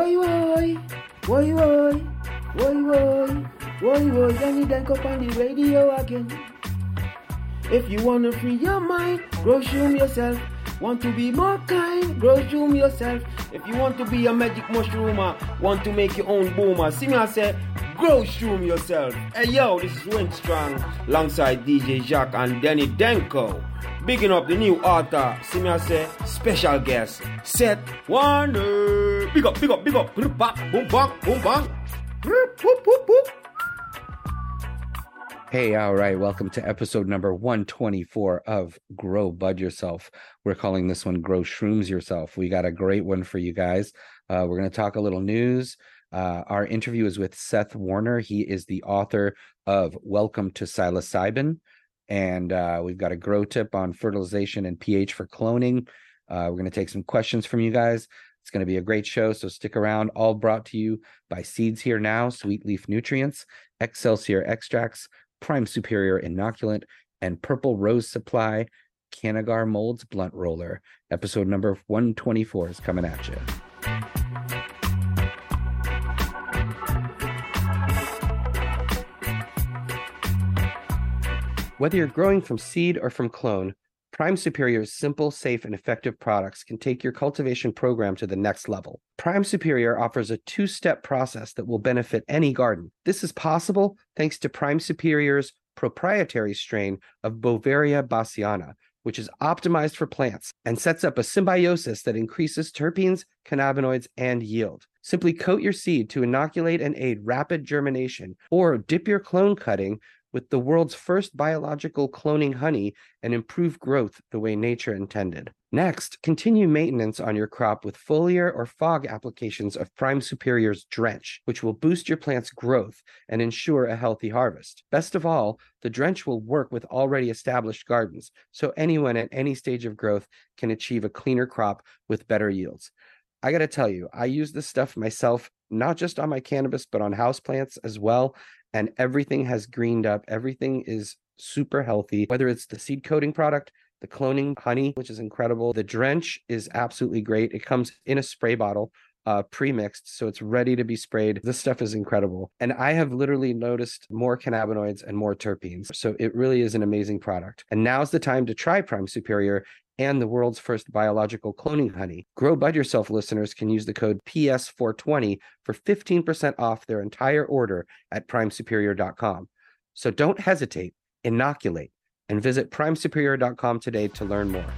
Why, why, why, why, why, why, why, why, Danny Dank up on the radio again. If you wanna free your mind, grow shoom yourself. Want to be more kind, grow shoom yourself. If you want to be a magic mushroomer, want to make your own boomer, see me I say, grow shoom yourself. Hey yo, this is Wayne Strong, alongside DJ Jacques and Danny Danko. Bigging up the new author, see me I say, special guest, Seth Warner. Big up, big up, big up, boom bang, boom bang, boom bang. Hey, all right. Welcome to episode number 124 of Grow Bud Yourself. We're calling this one Grow Shrooms Yourself. We got a great one for you guys. Uh, we're going to talk a little news. Uh, our interview is with Seth Warner. He is the author of Welcome to Psilocybin. And uh, we've got a grow tip on fertilization and pH for cloning. Uh, we're going to take some questions from you guys. It's going to be a great show, so stick around. All brought to you by Seeds Here Now, Sweet Leaf Nutrients, Excelsior Extracts, Prime Superior Inoculant, and Purple Rose Supply Canagar Molds Blunt Roller. Episode number 124 is coming at you. Whether you're growing from seed or from clone, Prime Superior's simple, safe, and effective products can take your cultivation program to the next level. Prime Superior offers a two step process that will benefit any garden. This is possible thanks to Prime Superior's proprietary strain of Beauveria bassiana, which is optimized for plants and sets up a symbiosis that increases terpenes, cannabinoids, and yield. Simply coat your seed to inoculate and aid rapid germination, or dip your clone cutting with the world's first biological cloning honey and improve growth the way nature intended. Next, continue maintenance on your crop with foliar or fog applications of Prime Superior's Drench, which will boost your plant's growth and ensure a healthy harvest. Best of all, the Drench will work with already established gardens, so anyone at any stage of growth can achieve a cleaner crop with better yields. I got to tell you, I use this stuff myself, not just on my cannabis, but on houseplants as well and everything has greened up. Everything is super healthy, whether it's the seed coating product, the cloning honey, which is incredible. The drench is absolutely great. It comes in a spray bottle, uh, pre-mixed, so it's ready to be sprayed. This stuff is incredible. And I have literally noticed more cannabinoids and more terpenes. So it really is an amazing product. And now's the time to try Prime Superior and the world's first biological cloning honey. Grow Bud Yourself listeners can use the code PS420 for 15% off their entire order at primesuperior.com. So don't hesitate, inoculate, and visit primesuperior.com today to learn more.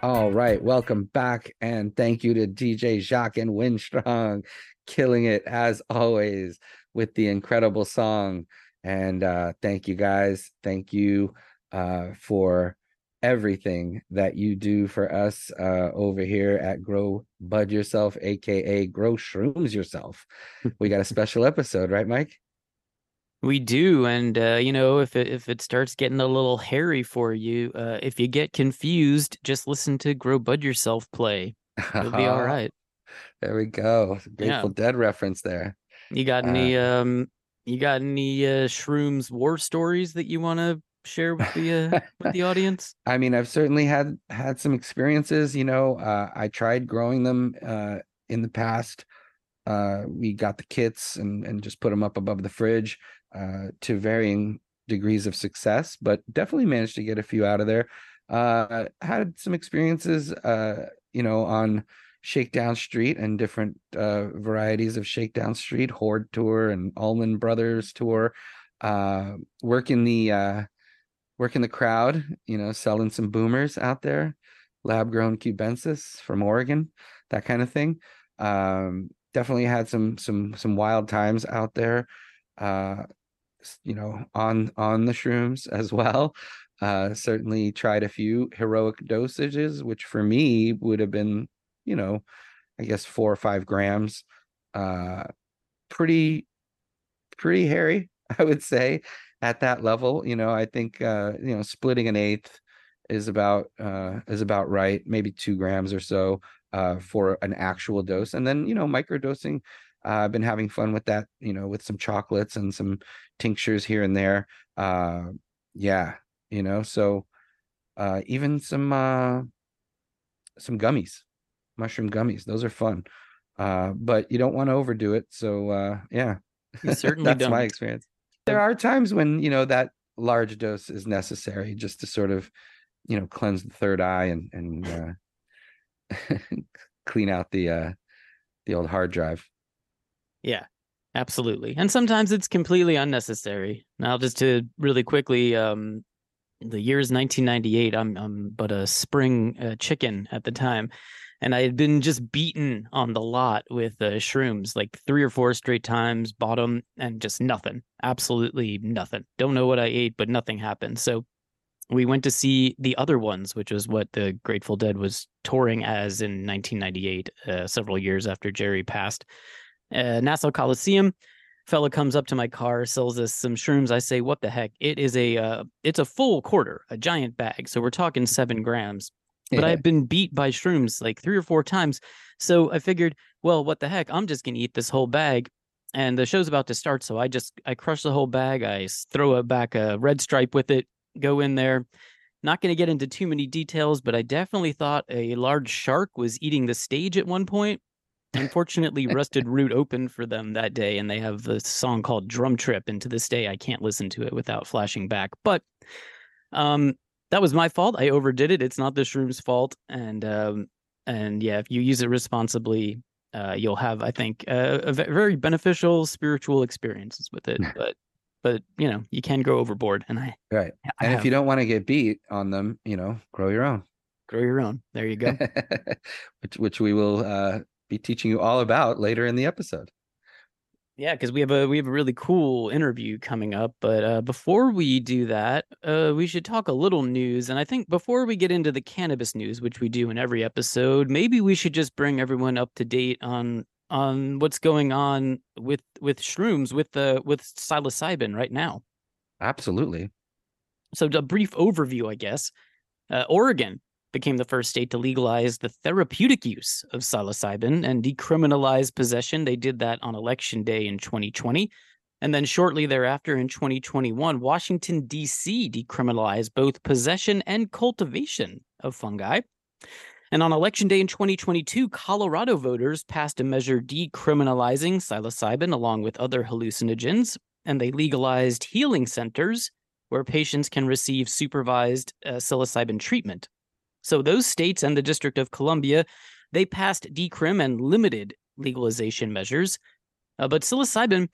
All right, welcome back, and thank you to DJ Jacques and Winstrong, killing it as always with the incredible song. And uh, thank you guys. Thank you uh, for everything that you do for us uh, over here at Grow Bud Yourself, aka Grow Shrooms Yourself. we got a special episode, right, Mike? We do, and uh, you know, if it if it starts getting a little hairy for you, uh, if you get confused, just listen to "Grow Bud Yourself" play. It'll be all right. There we go. Grateful Dead reference there. You got any Uh, um? You got any uh, shrooms war stories that you want to share with the uh, with the audience? I mean, I've certainly had had some experiences. You know, uh, I tried growing them uh, in the past. Uh, we got the kits and and just put them up above the fridge uh, to varying degrees of success, but definitely managed to get a few out of there. Uh, had some experiences, uh, you know, on Shakedown Street and different uh, varieties of Shakedown Street, Horde Tour and Allman Brothers Tour. Uh, working the uh, working the crowd, you know, selling some boomers out there, lab grown cubensis from Oregon, that kind of thing. Um, definitely had some some some wild times out there. Uh, you know, on on the shrooms as well. Uh, certainly tried a few heroic dosages, which for me would have been, you know, I guess four or five grams. Uh, pretty pretty hairy, I would say, at that level. You know, I think uh, you know, splitting an eighth is about uh is about right, maybe two grams or so uh for an actual dose. And then, you know, microdosing. Uh, I've been having fun with that, you know, with some chocolates and some tinctures here and there. Uh yeah, you know. So uh, even some uh, some gummies, mushroom gummies, those are fun. Uh, but you don't want to overdo it. So uh, yeah, You certainly that's don't. my experience. There are times when you know that large dose is necessary just to sort of you know cleanse the third eye and and uh, clean out the uh, the old hard drive. Yeah, absolutely. And sometimes it's completely unnecessary. Now, just to really quickly, um, the year is 1998. I'm I'm but a spring uh, chicken at the time, and I had been just beaten on the lot with uh, shrooms like three or four straight times, bottom, and just nothing. Absolutely nothing. Don't know what I ate, but nothing happened. So we went to see the other ones, which was what the Grateful Dead was touring as in 1998, uh, several years after Jerry passed. Uh, Nassau Coliseum. Fella comes up to my car, sells us some shrooms. I say, "What the heck? It is a, uh, it's a full quarter, a giant bag. So we're talking seven grams." But. I've been beat by shrooms like three or four times. So I figured, well, what the heck? I'm just gonna eat this whole bag. And the show's about to start, so I just I crush the whole bag. I throw it back a red stripe with it. Go in there. Not going to get into too many details, but I definitely thought a large shark was eating the stage at one point. Unfortunately, Rusted Root opened for them that day, and they have a song called Drum Trip. And to this day, I can't listen to it without flashing back. But um, that was my fault. I overdid it. It's not the shroom's fault. And um, and yeah, if you use it responsibly, uh, you'll have, I think, uh, a very beneficial spiritual experiences with it. But but you know, you can go overboard, and I, Right. I And have. if you don't want to get beat on them, you know, grow your own. grow your own. There you go. which which we will uh, be teaching you all about later in the episode. Yeah, because we have a we have a really cool interview coming up. But uh, before we do that, uh, we should talk a little news. And I think before we get into the cannabis news, which we do in every episode, maybe we should just bring everyone up to date on on what's going on with with shrooms with the with psilocybin right now. Absolutely. So a brief overview, I guess. Uh, Oregon became the first state to legalize the therapeutic use of psilocybin and decriminalize possession. They did that on election day in 2020. And then shortly thereafter in 2021, Washington, D.C. decriminalized both possession and cultivation of fungi. And on election day in 2022, Colorado voters passed a measure decriminalizing psilocybin along with other hallucinogens, and they legalized healing centers where patients can receive supervised uh, psilocybin treatment. So those states and the District of Columbia, they passed decrim and limited legalization measures. Uh, but psilocybin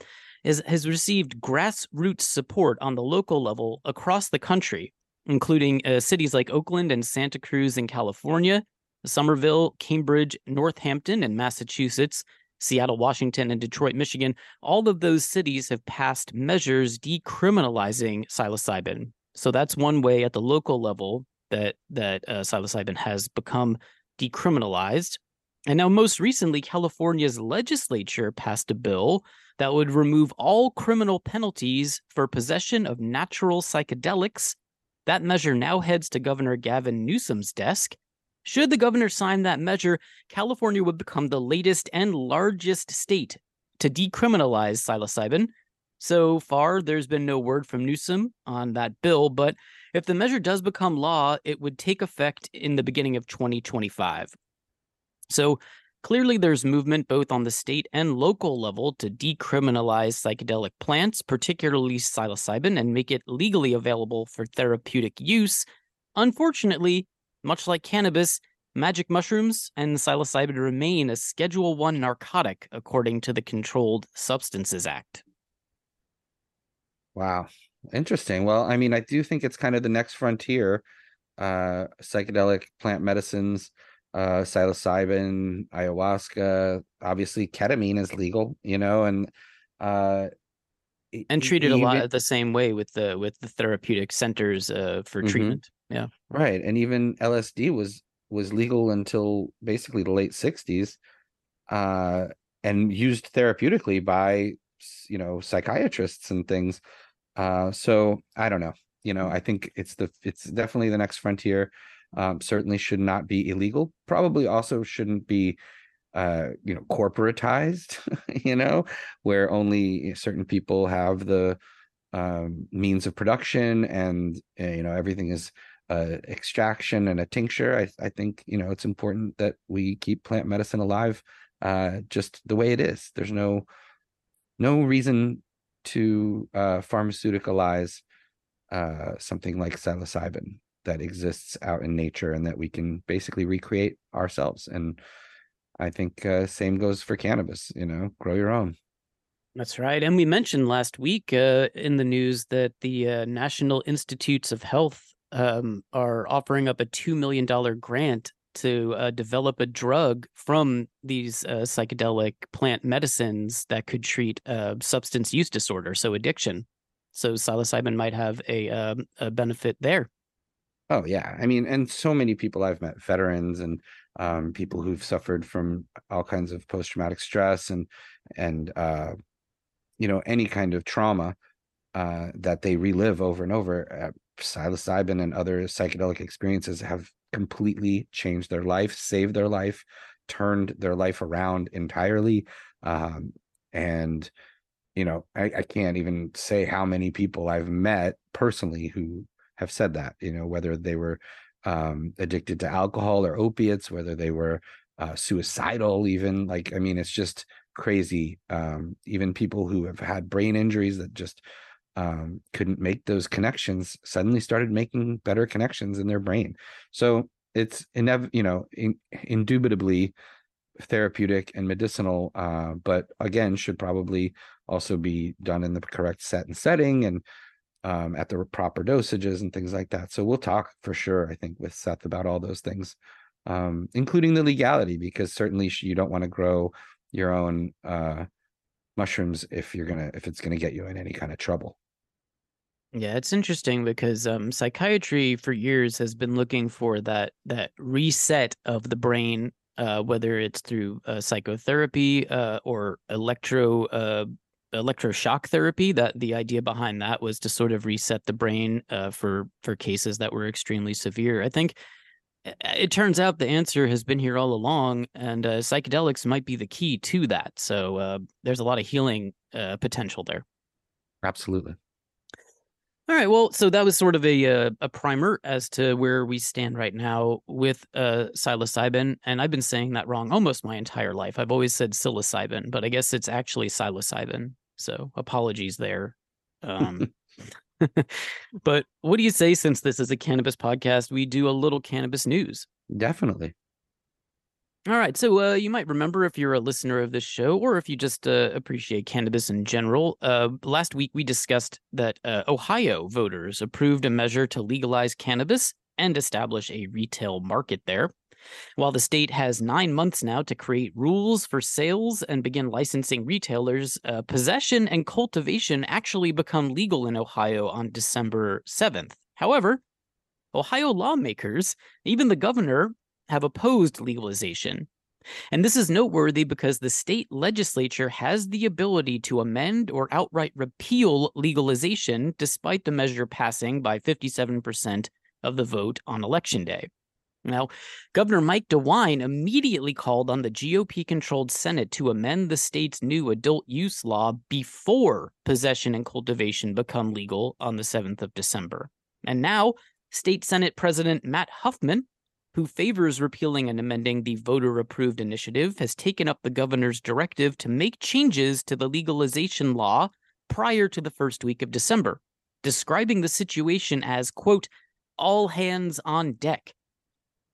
is, has received grassroots support on the local level across the country, including uh, cities like Oakland and Santa Cruz in California, Somerville, Cambridge, Northampton in Massachusetts, Seattle, Washington, and Detroit, Michigan. All of those cities have passed measures decriminalizing psilocybin. So that's one way at the local level that that uh, psilocybin has become decriminalized. And now, most recently, California's legislature passed a bill that would remove all criminal penalties for possession of natural psychedelics. That measure now heads to Governor Gavin Newsom's desk. Should the governor sign that measure, California would become the latest and largest state to decriminalize psilocybin. So far, there's been no word from Newsom on that bill, but if the measure does become law, it would take effect in the beginning of 2025. So clearly, there's movement both on the state and local level to decriminalize psychedelic plants, particularly psilocybin, and make it legally available for therapeutic use. Unfortunately, much like cannabis, magic mushrooms and psilocybin remain a Schedule 1 narcotic according to the Controlled Substances Act. Wow. Interesting. Well, I mean, I do think it's kind of the next frontier. Uh, psychedelic plant medicines, uh, psilocybin, ayahuasca. Obviously, ketamine is legal, you know, and uh, And treated a lot even- the same way with the with the therapeutic centers uh, for Mhm. treatment. Yeah. right, and even LSD was was legal until basically the late '60s, uh, and used therapeutically by you know psychiatrists and things. Uh, so I don't know. You know, I think it's the it's definitely the next frontier. Um, certainly should not be illegal. Probably also shouldn't be uh you know corporatized you know where only certain people have the um, means of production and uh, you know everything is uh, extraction and a tincture I, I think you know it's important that we keep plant medicine alive uh, just the way it is there's no no reason to uh, pharmaceuticalize uh, something like psilocybin that exists out in nature and that we can basically recreate ourselves and i think uh, same goes for cannabis you know grow your own that's right. And we mentioned last week uh, in the news that the uh, National Institutes of Health um, are offering up a $2 million grant to uh, develop a drug from these uh, psychedelic plant medicines that could treat uh, substance use disorder, so addiction. So psilocybin might have a, um, a benefit there. Oh yeah, I mean, and so many people I've met, veterans and um, people who've suffered from all kinds of post traumatic stress and and uh, you know any kind of trauma uh, that they relive over and over. Uh, psilocybin and other psychedelic experiences have completely changed their life, saved their life, turned their life around entirely. Um, and you know, I, I can't even say how many people I've met personally who have said that. You know, whether they were um, addicted to alcohol or opiates, whether they were uh, suicidal, even like I mean, it's just crazy. Um, even people who have had brain injuries that just um, couldn't make those connections suddenly started making better connections in their brain. So it's inev- you know, in- indubitably therapeutic and medicinal, uh, but again, should probably also be done in the correct set and setting and um, at the proper dosages and things like that. So we'll talk for sure, I think, with Seth about all those things, um, including the legality, because certainly you don't want to grow your own uh, mushrooms if you're gonna if it's gonna get you in any kind of trouble. Yeah, it's interesting because um, psychiatry for years has been looking for that that reset of the brain, uh, whether it's through uh, psychotherapy uh, or electro uh, electroshock therapy. That the idea behind that was to sort of reset the brain uh, for for cases that were extremely severe. I think it turns out the answer has been here all along, and uh, psychedelics might be the key to that. So uh, there's a lot of healing uh, potential there. Absolutely. All right. Well, so that was sort of a uh, a primer as to where we stand right now with uh, psilocybin, and I've been saying that wrong almost my entire life. I've always said psilocybin, but I guess it's actually psilocybin. So apologies there. Um, but what do you say since this is a cannabis podcast, we do a little cannabis news? Definitely. All right. So uh, you might remember if you're a listener of this show or if you just uh, appreciate cannabis in general. Uh, last week, we discussed that uh, Ohio voters approved a measure to legalize cannabis and establish a retail market there. While the state has nine months now to create rules for sales and begin licensing retailers, uh, possession and cultivation actually become legal in Ohio on December 7th. However, Ohio lawmakers, even the governor, have opposed legalization. And this is noteworthy because the state legislature has the ability to amend or outright repeal legalization despite the measure passing by 57% of the vote on election day. Now, Governor Mike DeWine immediately called on the GOP controlled Senate to amend the state's new adult use law before possession and cultivation become legal on the 7th of December. And now, State Senate President Matt Huffman, who favors repealing and amending the voter approved initiative, has taken up the governor's directive to make changes to the legalization law prior to the first week of December, describing the situation as, quote, all hands on deck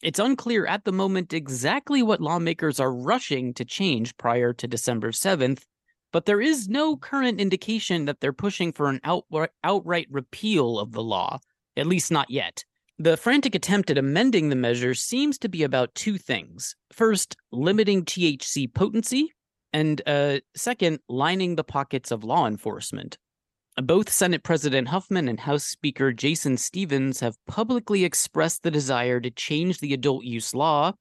it's unclear at the moment exactly what lawmakers are rushing to change prior to December 7th, but there is no current indication that they're pushing for an outright, outright repeal of the law, at least not yet. The frantic attempt at amending the measure seems to be about two things. First, limiting THC potency, and uh, second, lining the pockets of law enforcement. Both Senate President Huffman and House Speaker Jason Stephens have publicly expressed the desire to change the adult use law.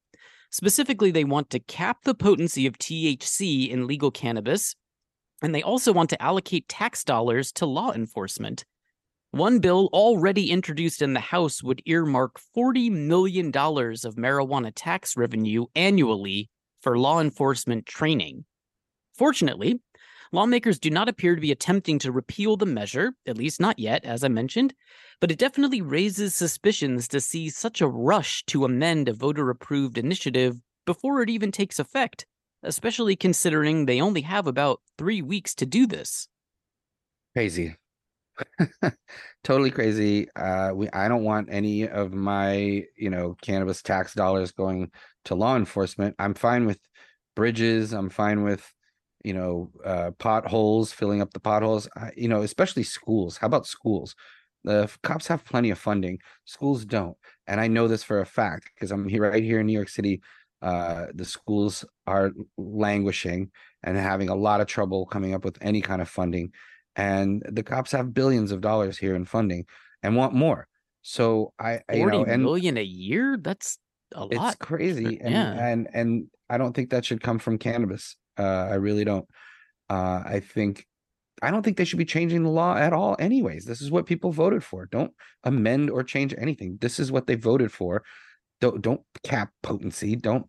Specifically, they want to cap the potency of THC in legal cannabis, and they also want to allocate tax dollars to law enforcement. One bill already introduced in the House would earmark $40 million of marijuana tax revenue annually for law enforcement training. Fortunately, Lawmakers do not appear to be attempting to repeal the measure, at least not yet, as I mentioned, but it definitely raises suspicions to see such a rush to amend a voter approved initiative before it even takes effect, especially considering they only have about three weeks to do this. Crazy. totally crazy. Uh, we I don't want any of my you know cannabis tax dollars going to law enforcement. I'm fine with bridges. I'm fine with you know uh, potholes, filling up the potholes. I, you know, especially schools. How about schools? The cops have plenty of funding. Schools don't, and I know this for a fact because I'm here right here in New York City. Uh, the schools are languishing and having a lot of trouble coming up with any kind of funding and the cops have billions of dollars here in funding and want more. So I, you know, and million a year. That's a lot. It's crazy, and yeah. and and I don't think that should come from cannabis. Uh, I really don't. Uh, I think I don't think they should be changing the law at all. Anyways, this is what people voted for. Don't amend or change anything. This is what they voted for. Don't don't cap potency. Don't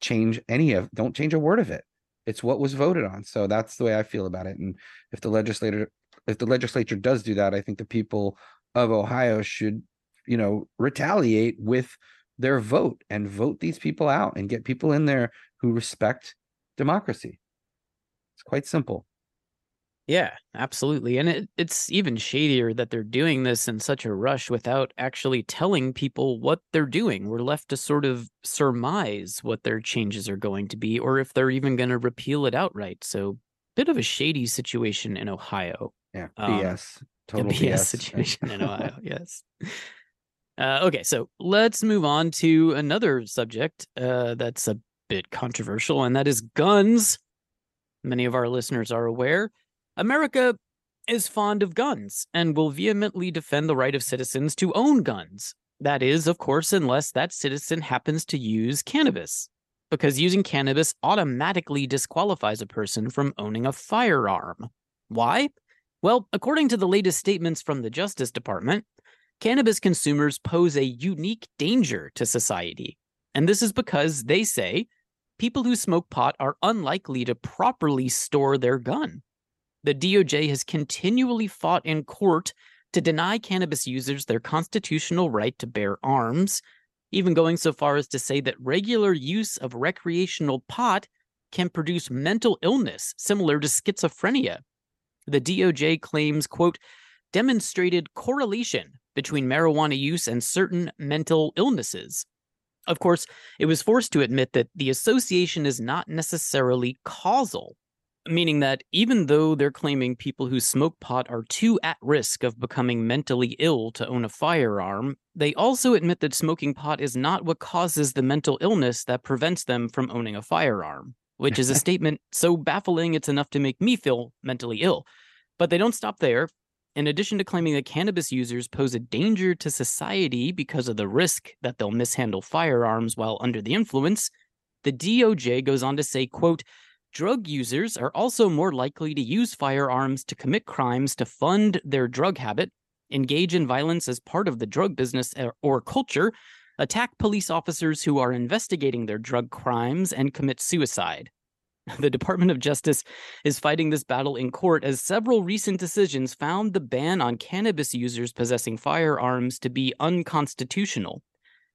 change any of. Don't change a word of it it's what was voted on. So that's the way I feel about it. And if the legislator if the legislature does do that, I think the people of Ohio should, you know, retaliate with their vote and vote these people out and get people in there who respect democracy. It's quite simple. Yeah, absolutely. And it, it's even shadier that they're doing this in such a rush without actually telling people what they're doing. We're left to sort of surmise what their changes are going to be or if they're even going to repeal it outright. So, bit of a shady situation in Ohio. Yeah, BS. Um, Total BS, BS situation in Ohio. Yes. Uh, okay, so let's move on to another subject uh, that's a bit controversial, and that is guns. Many of our listeners are aware America is fond of guns and will vehemently defend the right of citizens to own guns. That is, of course, unless that citizen happens to use cannabis, because using cannabis automatically disqualifies a person from owning a firearm. Why? Well, according to the latest statements from the Justice Department, cannabis consumers pose a unique danger to society. And this is because they say people who smoke pot are unlikely to properly store their gun the DOJ has continually fought in court to deny cannabis users their constitutional right to bear arms, even going so far as to say that regular use of recreational pot can produce mental illness similar to schizophrenia. The DOJ claims, quote, demonstrated correlation between marijuana use and certain mental illnesses. Of course, it was forced to admit that the association is not necessarily causal meaning that even though they're claiming people who smoke pot are too at risk of becoming mentally ill to own a firearm, they also admit that smoking pot is not what causes the mental illness that prevents them from owning a firearm, which is a statement so baffling it's enough to make me feel mentally ill. But they don't stop there. In addition to claiming that cannabis users pose a danger to society because of the risk that they'll mishandle firearms while under the influence, the DOJ goes on to say, quote, Drug users are also more likely to use firearms to commit crimes to fund their drug habit, engage in violence as part of the drug business eh, or culture, attack police officers who are investigating their drug crimes, and commit suicide. The Department of Justice is fighting this battle in court as several recent decisions found the ban on cannabis users possessing firearms to be unconstitutional.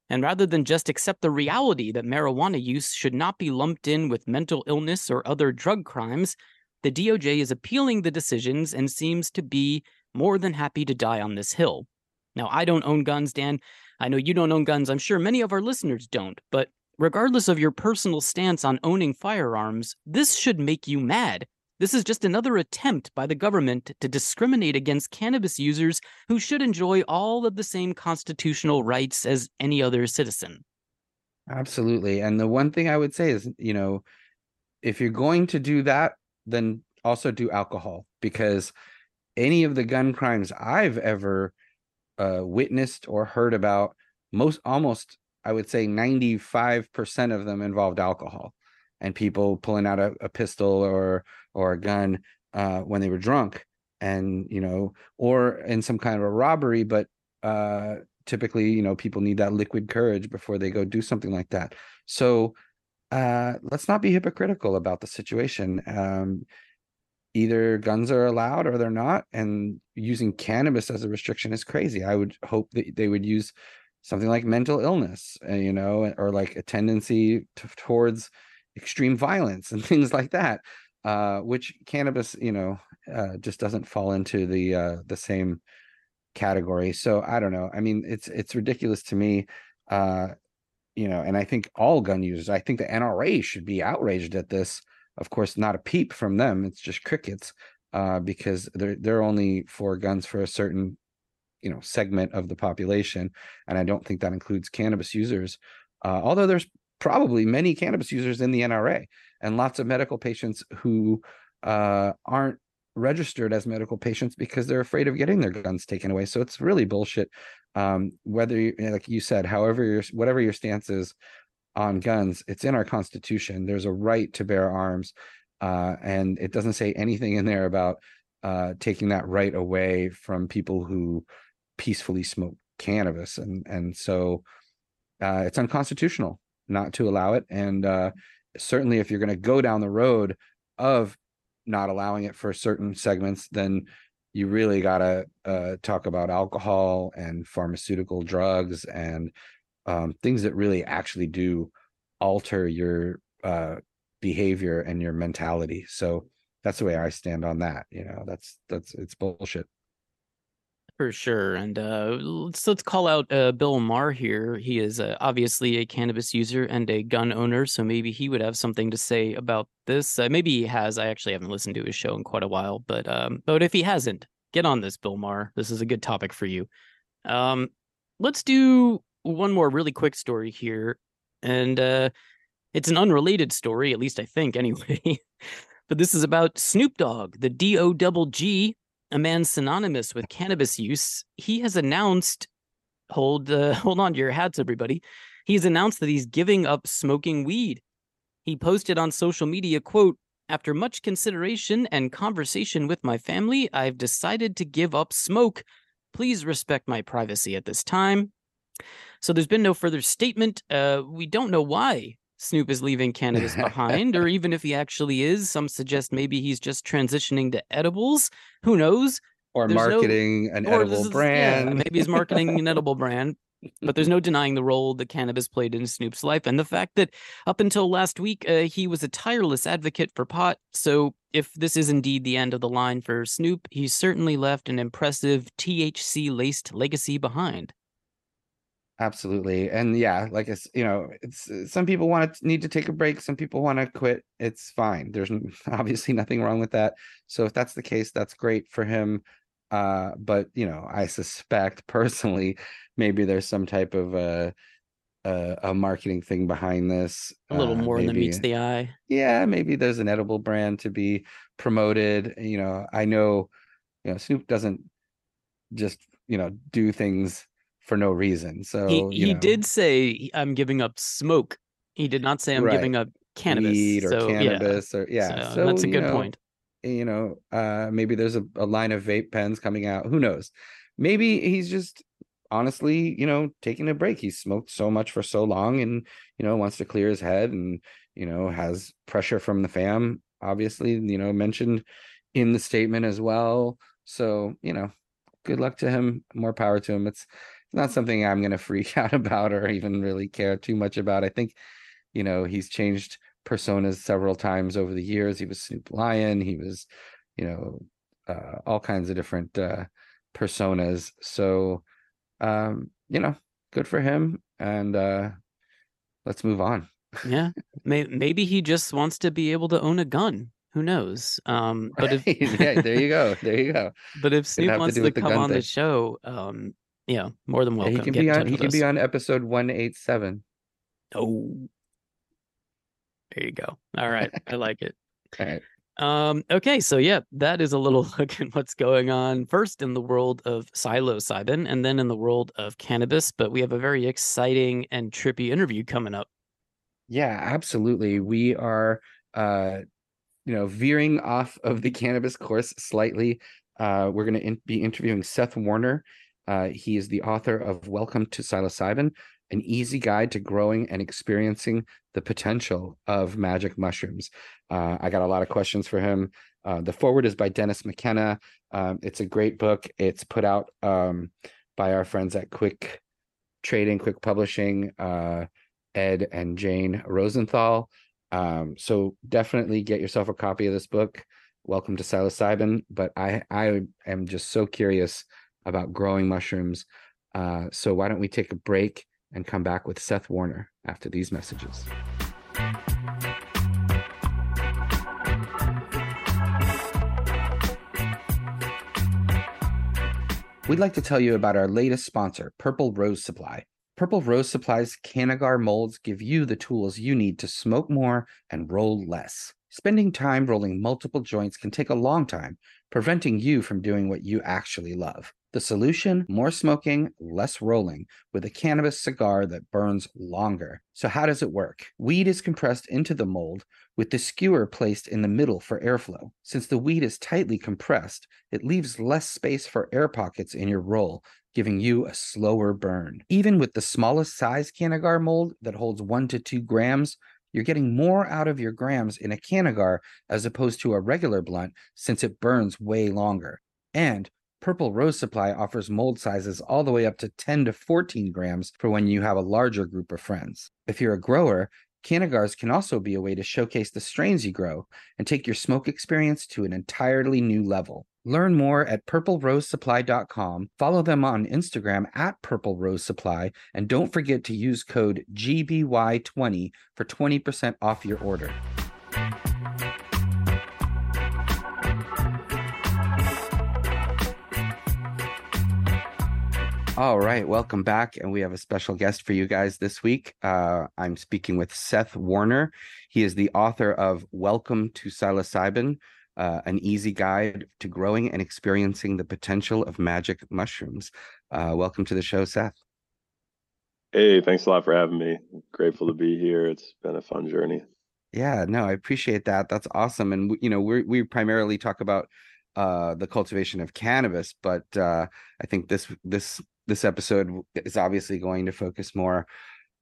And rather than just accept the reality that marijuana use should not be lumped in with mental illness or other drug crimes, the DOJ is appealing the decisions and seems to be more than happy to die on this hill. Now, I don't own guns, Dan. I know you don't own guns. I'm sure many of our listeners don't. But regardless of your personal stance on owning firearms, this should make you mad this is just another attempt by the government to discriminate against cannabis users who should enjoy all of the same constitutional rights as any other citizen. Absolutely. And the one thing I would say is, you know, if you're going to do that, then also do alcohol because any of the gun crimes I've ever uh, witnessed or heard about, most almost, I would say 95% of them involved alcohol and people pulling out a, a pistol or or a gun uh, when they were drunk and you know or in some kind of a robbery but uh typically you know people need that liquid courage before they go do something like that. So uh let's not be hypocritical about the situation. Um either guns are allowed or they're not and using cannabis as a restriction is crazy. I would hope that they would use something like mental illness uh, you know or like a tendency to, towards extreme violence and things like that uh, which cannabis you know uh, just doesn't fall into the uh, the same category so i don't know i mean it's it's ridiculous to me uh, you know and i think all gun users i think the nra should be outraged at this of course, not a peep from them. It's just crickets uh, because they're they're only for guns for a certain you know segment of the population, and I don't think that includes cannabis users. Uh, although there's probably many cannabis users in the NRA and lots of medical patients who uh, aren't registered as medical patients because they're afraid of getting their guns taken away. So it's really bullshit. Um, whether you, like you said, however your whatever your stance is on guns. It's in our Constitution. There's a right to bear arms, uh, and it doesn't say anything in there about uh, taking that right away from people who peacefully smoke cannabis, and and so uh, it's unconstitutional not to allow it. And uh, certainly, if you're going to go down the road of not allowing it for certain segments, then you really got to uh, talk about alcohol and pharmaceutical drugs and um, things that really actually do alter your uh, behavior and your mentality. So that's the way I stand on that. You know, that's that's it's bullshit. For sure. And uh, let's let's call out uh, Bill Maher here. He is uh, obviously a cannabis user and a gun owner, so maybe he would have something to say about this. Uh, maybe he has. I actually haven't listened to his show in quite a while, but um, but if he hasn't, get on this, Bill Maher. This is a good topic for you. Um, let's do one more really quick story here, and uh, it's an unrelated story, at least I think, anyway. but this is about Snoop Dogg, the D O double G, a man synonymous with cannabis use. He has announced, hold uh, hold on to your hats, everybody. He's announced that he's giving up smoking weed. He posted on social media, quote, after much consideration and conversation with my family, I've decided to give up smoke. Please respect my privacy at this time. So there's been no further statement. Uh, we don't know why Snoop is leaving cannabis behind, or even if he actually is. Some suggest maybe he's just transitioning to edibles. Who knows? Or there's marketing no, an or edible is, brand. Yeah, maybe he's marketing an edible brand. But there's no denying the role that cannabis played in Snoop's life and the fact that up until last week, uh, he was a tireless advocate for pot. So if this is indeed the end of the line for Snoop, he's certainly left an impressive THC laced legacy behind absolutely and yeah like it's you know it's uh, some people want to need to take a break some people want to quit it's fine there's obviously nothing wrong with that so if that's the case that's great for him uh but you know i suspect personally maybe there's some type of a a, a marketing thing behind this a little uh, more maybe, than meets the eye. Yeah maybe there's an edible brand to be promoted you know i know you know snoop doesn't just you know do things for no reason. So he, he did say I'm giving up smoke. He did not say I'm right. giving up cannabis or so, cannabis yeah. or yeah. So, so that's a good know, point. You know, uh, maybe there's a, a line of vape pens coming out. Who knows? Maybe he's just honestly, you know, taking a break. He's smoked so much for so long and, you know, wants to clear his head and, you know, has pressure from the fam, obviously, you know, mentioned in the statement as well. So, you know, good luck to him. More power to him. It's not something I'm going to freak out about or even really care too much about. I think, you know, he's changed personas several times over the years. He was Snoop Lion. He was, you know, uh, all kinds of different uh, personas. So, um, you know, good for him. And uh, let's move on. yeah, maybe he just wants to be able to own a gun. Who knows? Um, but if yeah, there you go, there you go. But if Snoop wants to, to come on thing. the show, um, yeah, more than welcome. Yeah, he can Get be on. He can us. be on episode one eight seven. Oh, there you go. All right, I like it. All right. Um, okay, so yeah, that is a little look at what's going on first in the world of psilocybin and then in the world of cannabis. But we have a very exciting and trippy interview coming up. Yeah, absolutely. We are, uh, you know, veering off of the cannabis course slightly. Uh, we're going to in- be interviewing Seth Warner. Uh, he is the author of Welcome to Psilocybin, an easy guide to growing and experiencing the potential of magic mushrooms. Uh, I got a lot of questions for him Uh, the foreword is by Dennis McKenna. Um, it's a great book. It's put out um, by our friends at Quick Trading, Quick Publishing, uh, Ed and Jane Rosenthal. Um, so definitely get yourself a copy of this book. Welcome to psilocybin. But I I am just so curious about growing mushrooms. Uh, so why don't we take a break and come back with Seth Warner after these messages? We'd like to tell you about our latest sponsor, Purple Rose Supply. Purple Rose Supply's Canagar molds give you the tools you need to smoke more and roll less. Spending time rolling multiple joints can take a long time, preventing you from doing what you actually love. The solution more smoking, less rolling, with a cannabis cigar that burns longer. So, how does it work? Weed is compressed into the mold with the skewer placed in the middle for airflow. Since the weed is tightly compressed, it leaves less space for air pockets in your roll, giving you a slower burn. Even with the smallest size Canagar mold that holds one to two grams, you're getting more out of your grams in a Canagar as opposed to a regular blunt since it burns way longer. And Purple Rose Supply offers mold sizes all the way up to 10 to 14 grams for when you have a larger group of friends. If you're a grower, Canagars can also be a way to showcase the strains you grow and take your smoke experience to an entirely new level. Learn more at purplerosesupply.com. Follow them on Instagram at Purple Rose Supply, and don't forget to use code GBY20 for 20% off your order. All right, welcome back. And we have a special guest for you guys this week. Uh, I'm speaking with Seth Warner. He is the author of Welcome to Psilocybin, uh, an easy guide to growing and experiencing the potential of magic mushrooms. Uh, welcome to the show, Seth. Hey, thanks a lot for having me. grateful to be here. It's been a fun journey. Yeah, no, I appreciate that. That's awesome. And you know, we we primarily talk about uh, the cultivation of cannabis, but uh, I think this this this episode is obviously going to focus more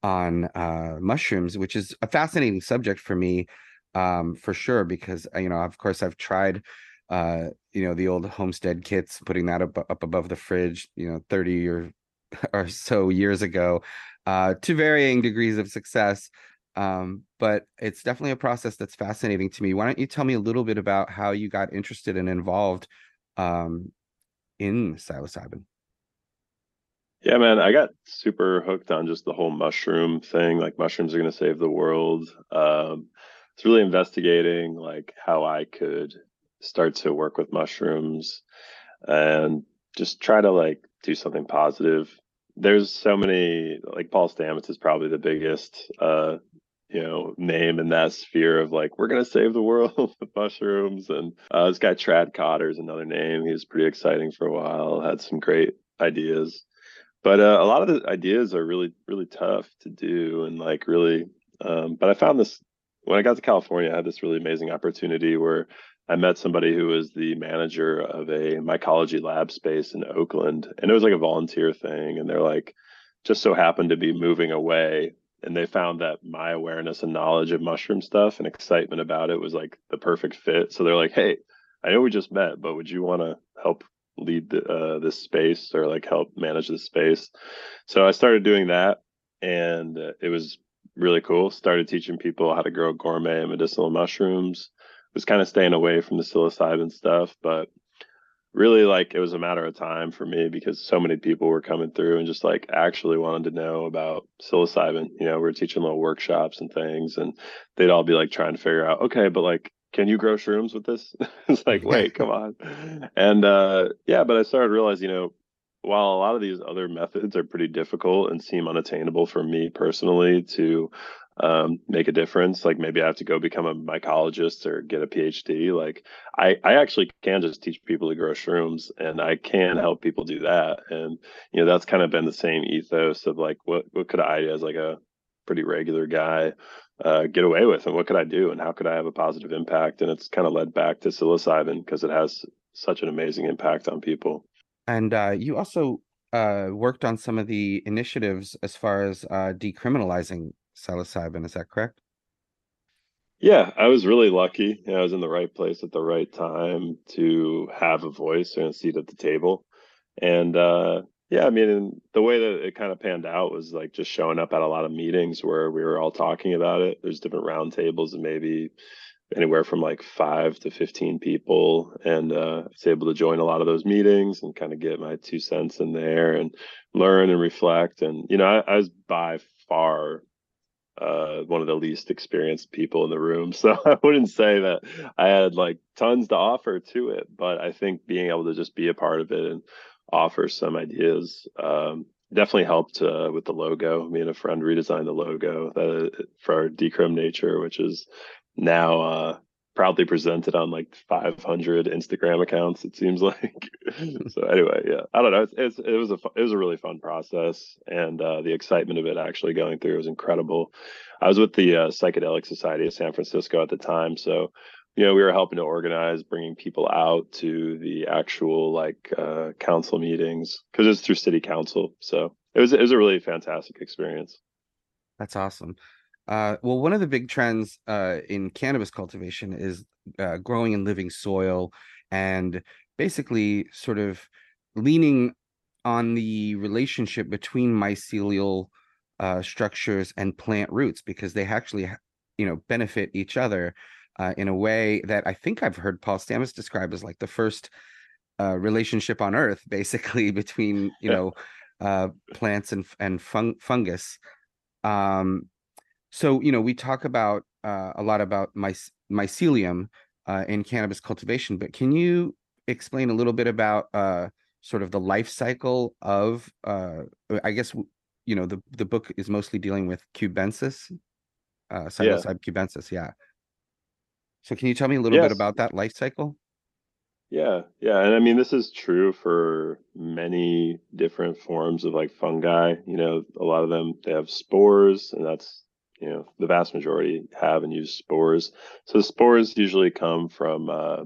on uh, mushrooms, which is a fascinating subject for me, um, for sure. Because uh, you know, of course, I've tried, uh, you know, the old homestead kits, putting that up up above the fridge, you know, thirty or or so years ago, uh, to varying degrees of success. Um, but it's definitely a process that's fascinating to me. Why don't you tell me a little bit about how you got interested and involved um, in psilocybin? Yeah, man, I got super hooked on just the whole mushroom thing. Like mushrooms are going to save the world. Um, it's really investigating like how I could start to work with mushrooms and just try to like do something positive. There's so many like Paul Stamets is probably the biggest uh you know name in that sphere of like we're gonna save the world with mushrooms and uh, this guy Tradd Cotter is another name. He was pretty exciting for a while. Had some great ideas but uh, a lot of the ideas are really really tough to do and like really um, but i found this when i got to california i had this really amazing opportunity where i met somebody who was the manager of a mycology lab space in oakland and it was like a volunteer thing and they're like just so happened to be moving away and they found that my awareness and knowledge of mushroom stuff and excitement about it was like the perfect fit. So they're like hey i know we just met but would you want to help lead uh, this space or like help manage this space. So I started doing that, and uh, it was really cool. Started teaching people how to grow gourmet and medicinal mushrooms. Was kind of staying away from the psilocybin stuff, but really like it was a matter of time for me because so many people were coming through and just like actually wanted to know about psilocybin. You know, we are teaching little workshops and things, and they'd all be like trying to figure out, okay, but like can you grow shrooms with this? it's like, wait, come on. And uh, yeah, but I started realizing, you know, while a lot of these other methods are pretty difficult and seem unattainable for me personally to um, make a difference, like maybe I have to go become a mycologist or get a PhD. Like I, I actually can just teach people to grow shrooms and I can help people do that. And, you know, that's kind of been the same ethos of like, what, what could I, as like a pretty regular guy, uh, get away with and what could I do and how could I have a positive impact? And it's kind of led back to psilocybin because it has such an amazing impact on people. And uh, you also uh, worked on some of the initiatives as far as uh, decriminalizing psilocybin. Is that correct? Yeah, I was really lucky. I was in the right place at the right time to have a voice and a seat at the table. And uh, yeah, I mean, the way that it kind of panned out was like just showing up at a lot of meetings where we were all talking about it. There's different round tables and maybe anywhere from like five to 15 people. And uh, I was able to join a lot of those meetings and kind of get my two cents in there and learn and reflect. And, you know, I, I was by far uh, one of the least experienced people in the room. So I wouldn't say that I had like tons to offer to it, but I think being able to just be a part of it and offer some ideas um, definitely helped uh, with the logo. Me and a friend redesigned the logo that, uh, for our decrim nature, which is now uh, proudly presented on like 500 Instagram accounts. It seems like. so anyway, yeah, I don't know. It's, it's, it was a it was a really fun process, and uh, the excitement of it actually going through was incredible. I was with the uh, Psychedelic Society of San Francisco at the time, so you know we were helping to organize, bringing people out to the actual like uh, council meetings because it's through city council. So it was it was a really fantastic experience. That's awesome. Uh, well, one of the big trends uh, in cannabis cultivation is uh, growing in living soil and basically sort of leaning on the relationship between mycelial uh, structures and plant roots because they actually, you know, benefit each other uh, in a way that I think I've heard Paul Stamets describe as like the first uh, relationship on Earth, basically between you know plants and and fung- fungus. Um, so you know we talk about uh, a lot about my, mycelium uh, in cannabis cultivation but can you explain a little bit about uh, sort of the life cycle of uh, i guess you know the, the book is mostly dealing with cubensis uh psilocybe yeah. cubensis yeah so can you tell me a little yes. bit about that life cycle yeah yeah and i mean this is true for many different forms of like fungi you know a lot of them they have spores and that's you know the vast majority have and use spores. So spores usually come from uh,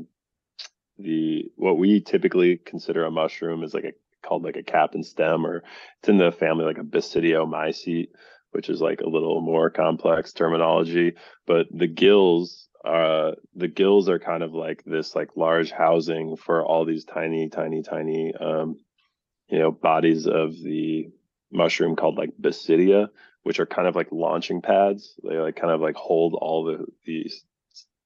the what we typically consider a mushroom is like a called like a cap and stem, or it's in the family like a basidiomycete, which is like a little more complex terminology. But the gills uh the gills are kind of like this like large housing for all these tiny tiny tiny um you know bodies of the mushroom called like basidia which are kind of like launching pads. They like kind of like hold all the these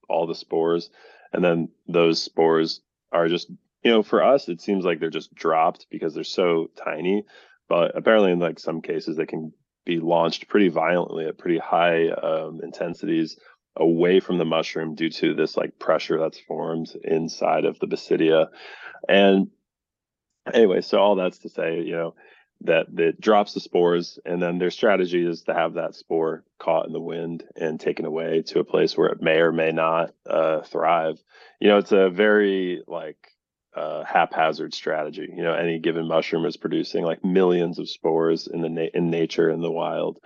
all the spores, and then those spores are just you know for us it seems like they're just dropped because they're so tiny, but apparently in like some cases they can be launched pretty violently at pretty high um, intensities away from the mushroom due to this like pressure that's formed inside of the basidia and anyway so all that's to say you know that that drops the spores and then their strategy is to have that spore caught in the wind and taken away to a place where it may or may not uh, thrive. You know it's a very like uh, haphazard strategy. You know any given mushroom is producing like millions of spores in the na- in nature in the wild.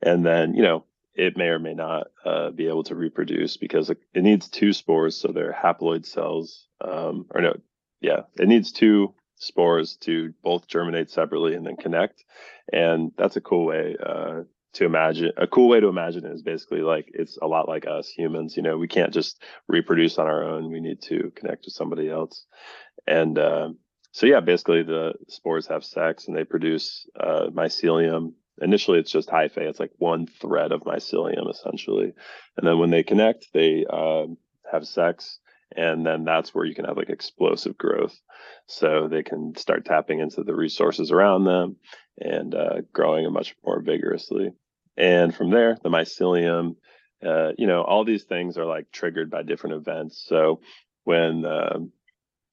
And then you know it may or may not uh, be able to reproduce because it, needs two spores so they're haploid cells um, or no yeah it needs two spores to both germinate separately and then connect. And that's a cool way uh, to imagine. A cool way to imagine it is basically like it's a lot like us humans. You know, we can't just reproduce on our own. We need to connect with somebody else. And uh, so, yeah, basically the spores have sex and they produce uh, mycelium. Initially, it's just hyphae. It's like one thread of mycelium, essentially. And then when they connect, they uh, have sex and then that's where you can have like explosive growth so they can start tapping into the resources around them and uh, growing much more vigorously and from there the mycelium uh, you know all these things are like triggered by different events so when um,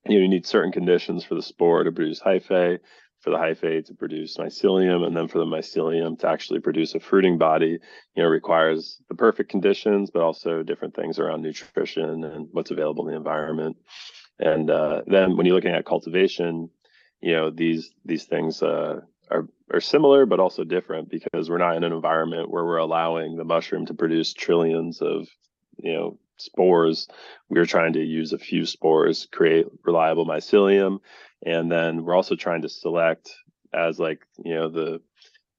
you, know, you need certain conditions for the spore to produce hyphae for the hyphae to produce mycelium and then for the mycelium to actually produce a fruiting body you know requires the perfect conditions but also different things around nutrition and what's available in the environment. And uh, then when you're looking at cultivation you know these these things uh, are are similar but also different because we're not in an environment where we're allowing the mushroom to produce trillions of you know spores. We're trying to use a few spores create reliable mycelium. And then we're also trying to select as like you know the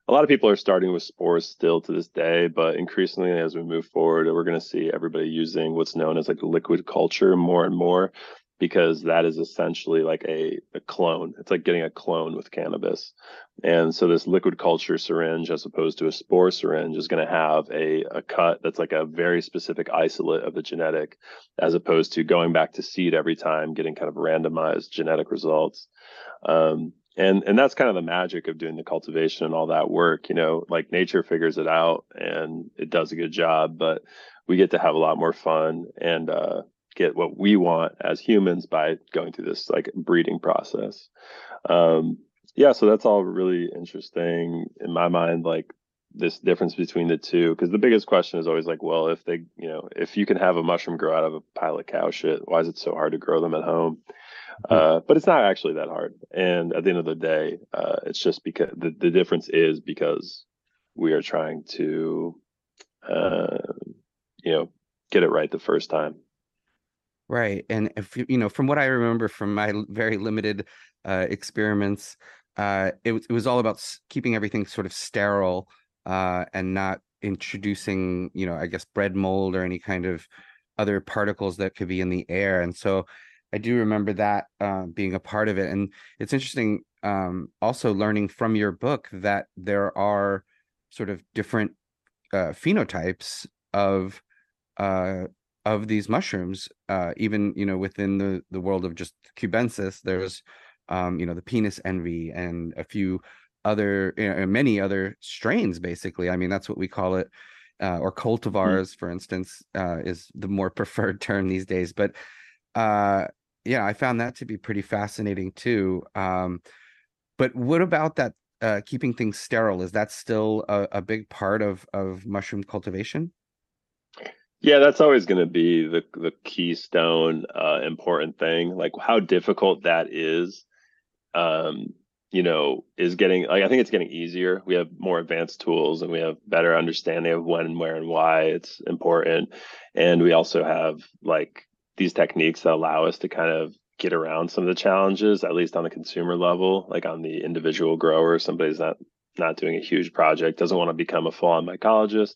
a lot of people are starting with spores still to this day, but increasingly as we move forward, we're going to see everybody using what's known as like liquid culture more and more because that is essentially like a, a clone. It's like getting a clone with cannabis. And so this liquid culture syringe, as opposed to a spore syringe, is going to have a, a cut that's like a very specific isolate of the genetic, as opposed to going back to seed every time, getting kind of randomized genetic results. Um, and and that's kind of the magic of doing the cultivation and all that work you know like nature figures it out and it does a good job but we get to have a lot more fun and uh, get what we want as humans by going through this like breeding process. Um, yeah, so that's all really interesting in my mind. Like this difference between the two, because the biggest question is always like, well, if they, you know, if you can have a mushroom grow out of a pile of cow shit, why is it so hard to grow them at home? Hmm. Uh, but it's not actually that hard. And at the end of the day, uh, it's just because the, the difference is because we are trying to, uh, you know, get it right the first time. Right. And if you know, from what I remember from my very limited uh, experiments, uh, it, it was all about keeping everything sort of sterile uh, and not introducing, you know, I guess bread mold or any kind of other particles that could be in the air. And so I do remember that uh, being a part of it. And it's interesting um, also learning from your book that there are sort of different uh, phenotypes of uh, of these mushrooms uh, even you know within the the world of just cubensis there's um, you know the penis envy and a few other you know, many other strains basically i mean that's what we call it uh, or hmm. cultivars mm. for instance uh, is the more preferred term these days but uh, yeah i found that to be pretty fascinating too um, but what about that uh, keeping things sterile is that still a, a big part of of mushroom cultivation yeah, that's always going to be the the keystone uh, important thing. Like how difficult that is, um, you know, is getting. Like I think it's getting easier. We have more advanced tools and we have better understanding of when, where, and why it's important. And we also have like these techniques that allow us to kind of get around some of the challenges, at least on the consumer level, like on the individual grower. Somebody's not not doing a huge project, doesn't want to become a full-on mycologist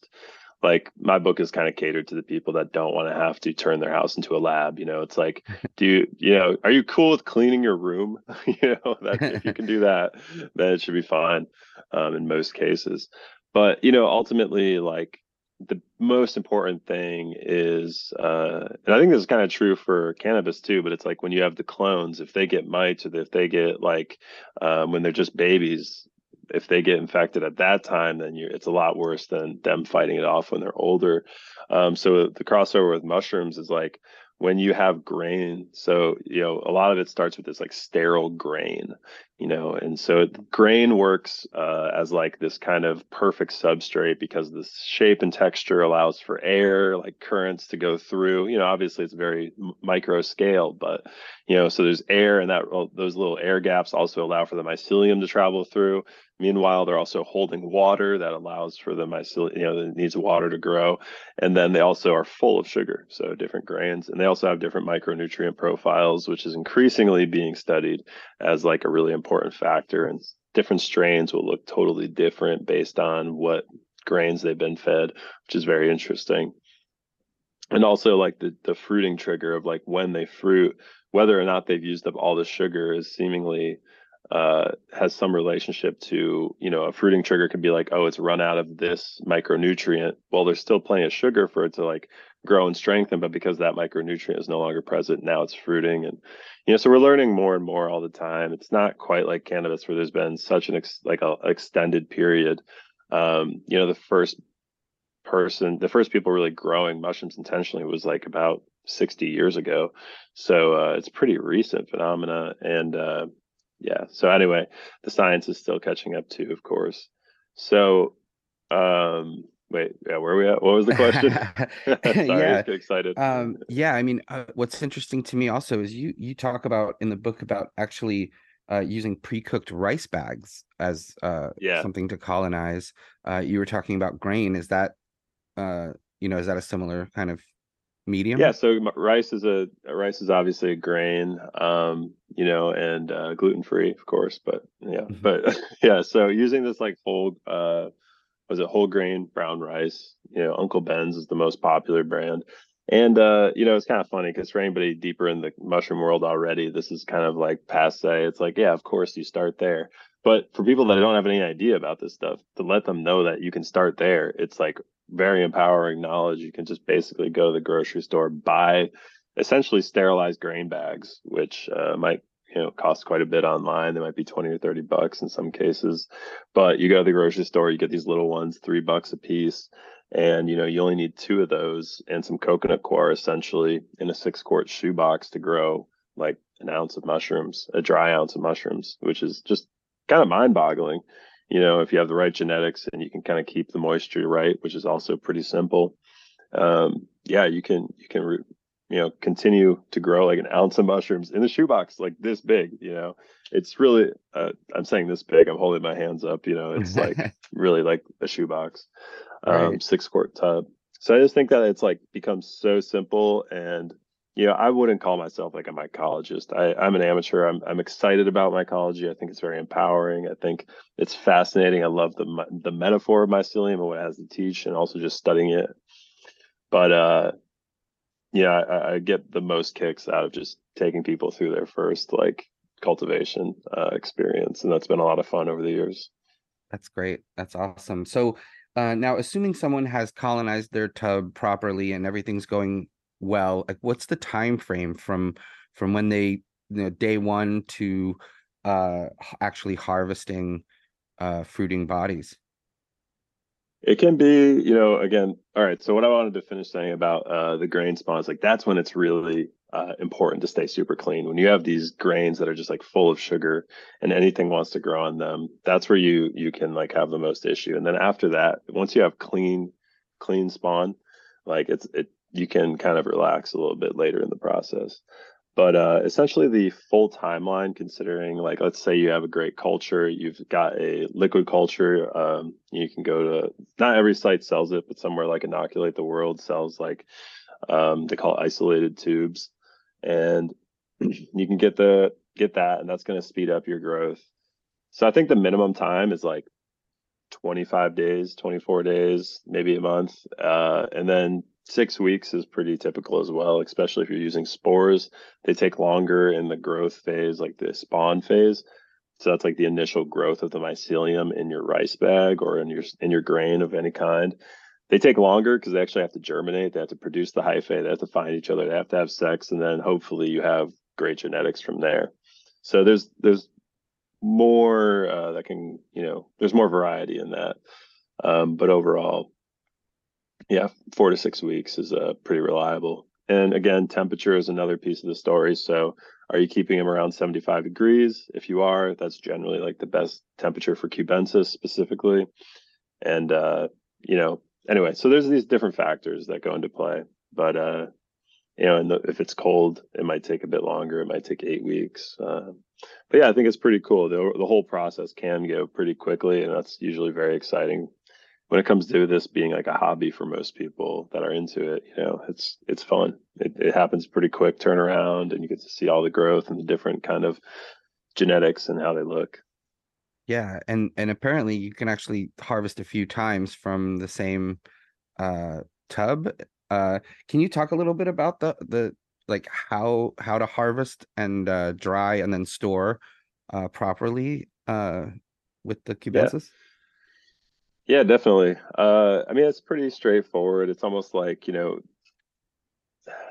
like my book is kind of catered to the people that don't want to have to turn their house into a lab you know? It's like do you you know are you cool with cleaning your room? You know that if you can do that then it should be fine um, in most cases. But you know ultimately like the most important thing is uh, and i think this is kind of true for cannabis too but it's like when you have the clones if they get mites or if they get like um, when they're just babies if they get infected at that time, then it's a lot worse than them fighting it off when they're older. Um, so the crossover with mushrooms is like when you have grain so you know a lot of it starts with this like sterile grain you know and so grain works uh, as like this kind of perfect substrate because the shape and texture allows for air like currents to go through you know obviously it's very micro scale but you know so there's air and that those little air gaps also allow for the mycelium to travel through Meanwhile, they're also holding water that allows for the mycelium, you know, it needs water to grow. And then they also are full of sugar, so different grains. And they also have different micronutrient profiles, which is increasingly being studied as like a really important factor. And different strains will look totally different based on what grains they've been fed, which is very interesting. And also like the the fruiting trigger of like when they fruit, whether or not they've used up all the sugar is seemingly uh, has some relationship to, you know, a fruiting trigger could be like, oh, it's run out of this micronutrient. Well, there's still plenty of sugar for it to like grow and strengthen, but because that micronutrient is no longer present, now it's fruiting. And, you know, so we're learning more and more all the time. It's not quite like cannabis where there's been such an, ex- like a extended period. Um, you know, the first person, the first people really growing mushrooms intentionally was like about 60 years ago. So uh, it's pretty recent phenomena. And, uh, yeah. So anyway, the science is still catching up too, of course. So, um, wait, yeah, where are we at? What was the question? Sorry, yeah. Excited. Um, yeah, I mean, uh, what's interesting to me also is you you talk about in the book about actually uh, using pre-cooked rice bags as uh, yeah. something to colonize. Uh, you were talking about grain. Is that uh, you know, is that a similar kind of medium? Yeah, so rice is a rice is obviously a grain, um, you know, and uh, gluten free, of course. But yeah, mm-hmm. but yeah, so using this like whole, uh, was it whole grain brown rice? You know, Uncle Ben's is the most popular brand, and uh, you know, it's kind of funny because for anybody deeper in the mushroom world already, this is kind of like passe. It's like, yeah, of course you start there. But for people that don't have any idea about this stuff, to let them know that you can start there, it's like very empowering knowledge. You can just basically go to the grocery store, buy essentially sterilized grain bags, which uh, might you know cost quite a bit online. They might be twenty or thirty bucks in some cases, but you go to the grocery store, you get these little ones, three bucks a piece, and you know you only need two of those and some coconut coir essentially in a six quart shoebox to grow like an ounce of mushrooms, a dry ounce of mushrooms, which is just kind of mind boggling you know, if you have the right genetics and you can kind of keep the moisture right, which is also pretty simple. Um, yeah, you can you can re- you know continue to grow like an ounce of mushrooms in the shoebox like this big. You know, it's really uh, I'm saying this big. I'm holding my hands up. You know, it's like really like a shoebox, um, right. six quart tub. So I just think that it's like become so simple and you know, I wouldn't call myself like a mycologist. I, I'm an amateur. I'm, I'm excited about mycology. I think it's very empowering. I think it's fascinating. I love the the metaphor of mycelium and what it has to teach, and also just studying it. But uh, yeah, I, I get the most kicks out of just taking people through their first like cultivation uh, experience, and that's been a lot of fun over the years. That's great. That's awesome. So uh, now, assuming someone has colonized their tub properly and everything's going well like what's the time frame from from when they you know day one to uh actually harvesting uh fruiting bodies it can be you know again all right so what i wanted to finish saying about uh the grain spawns like that's when it's really uh, important to stay super clean when you have these grains that are just like full of sugar and anything wants to grow on them that's where you you can like have the most issue and then after that once you have clean clean spawn like it's it you can kind of relax a little bit later in the process. But uh, essentially, the full timeline, considering like let's say you have a great culture, you've got a liquid culture, um, you can go to not every site sells it, but somewhere like Inoculate the World sells like um, they call isolated tubes, and you can get the get that, and that's going to speed up your growth. So I think the minimum time is like 25 days, 24 days, maybe a month, uh, and then six weeks is pretty typical as well, especially if you're using spores. They take longer in the growth phase, like the spawn phase. So that's like the initial growth of the mycelium in your rice bag or in your in your grain of any kind. They take longer because they actually have to germinate. They have to produce the hyphae. They have to find each other. They have to have sex, and then hopefully you have great genetics from there. So there's there's more uh, that can you know there's more variety in that. Um, but overall, yeah, four to six weeks is uh, pretty reliable. And again, temperature is another piece of the story. So, are you keeping them around 75 degrees? If you are, that's generally like the best temperature for cubensis specifically. And, uh, you know, anyway, so there's these different factors that go into play. But, uh, you know, the, if it's cold, it might take a bit longer. It might take eight weeks. Uh, but yeah, I think it's pretty cool. The, the whole process can go pretty quickly, and that's usually very exciting when it comes to this being like a hobby for most people that are into it, you know, it's it's fun. It, it happens pretty quick turnaround, and you get to see all the growth and the different kind of genetics and how they look. Yeah, and and apparently you can actually harvest a few times from the same uh, tub. Uh, can you talk a little bit about the the like how how to harvest and uh, dry and then store uh, properly uh, with the cubensis? Yeah. Yeah, definitely. Uh, I mean, it's pretty straightforward. It's almost like, you know,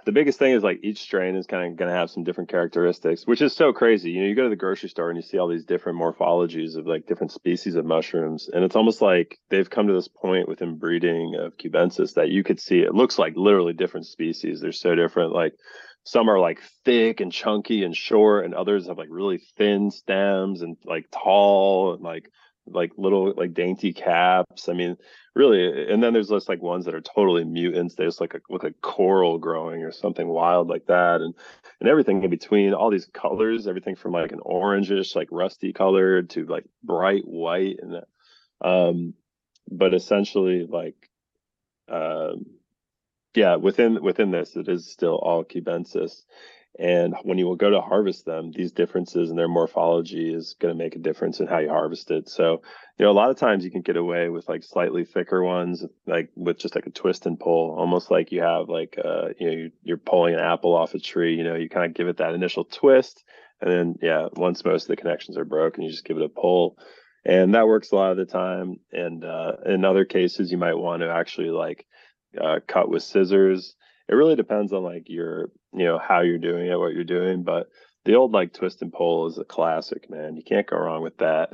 the biggest thing is like each strain is kind of going to have some different characteristics, which is so crazy. You know, you go to the grocery store and you see all these different morphologies of like different species of mushrooms. And it's almost like they've come to this point within breeding of cubensis that you could see it looks like literally different species. They're so different. Like some are like thick and chunky and short, and others have like really thin stems and like tall and like like little like dainty caps. I mean, really. And then there's just like ones that are totally mutants. They just like a, look like coral growing or something wild like that, and and everything in between. All these colors, everything from like an orangish, like rusty colored to like bright white, and um, but essentially like um yeah, within within this, it is still all cubensis. And when you will go to harvest them, these differences in their morphology is going to make a difference in how you harvest it. So, you know, a lot of times you can get away with like slightly thicker ones, like with just like a twist and pull, almost like you have like, uh, you know, you're pulling an apple off a tree. You know, you kind of give it that initial twist, and then yeah, once most of the connections are broken, you just give it a pull, and that works a lot of the time. And uh, in other cases, you might want to actually like uh, cut with scissors it really depends on like your you know how you're doing it what you're doing but the old like twist and pull is a classic man. You can't go wrong with that.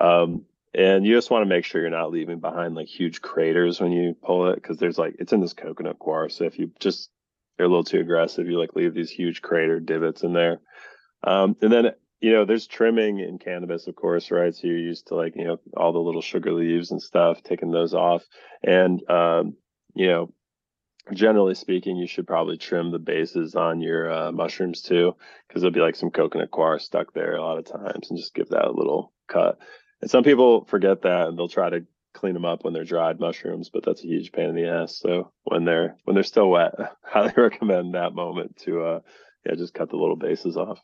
Um, and you just want to make sure you're not leaving behind like huge craters when you pull it because there's like it's in this coconut coir so if you just they're a little too aggressive you like leave these huge crater divots in there. Um, and then you know there's trimming in cannabis of course right? So you're used to like you know all the little sugar leaves and stuff taking those off. And um, you know generally speaking, you should probably trim the bases on your uh, mushrooms too, because there'll be like some coconut coir stuck there a lot of times, and just give that a little cut. And some people forget that, and they'll try to clean them up when they're dried mushrooms, but that's a huge pain in the ass. So when they're when they're still wet, I highly recommend that moment to uh, yeah, just cut the little bases off.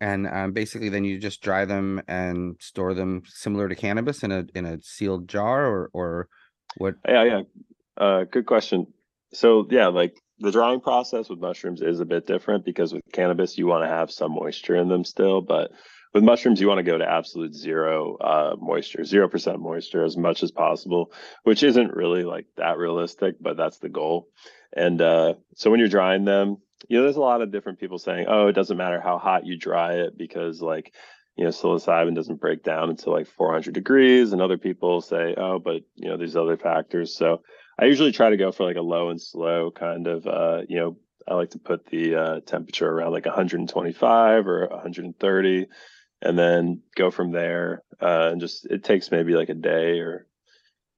And um, basically, then you just dry them and store them similar to cannabis in a in a sealed jar, or or what? Yeah, yeah. Uh, good question. So yeah, like the drying process with mushrooms is a bit different because with cannabis you want to have some moisture in them still, but with mushrooms you want to go to absolute zero uh, moisture, zero percent moisture as much as possible, which isn't really like that realistic, but that's the goal. And uh, so when you're drying them, you know, there's a lot of different people saying, oh, it doesn't matter how hot you dry it because like you know psilocybin doesn't break down until like 400 degrees, and other people say, oh, but you know, there's other factors. So I usually try to go for like a low and slow kind of, uh, you know, I like to put the uh, temperature around like 125 or 130 and then go from there. Uh, and just, it takes maybe like a day or,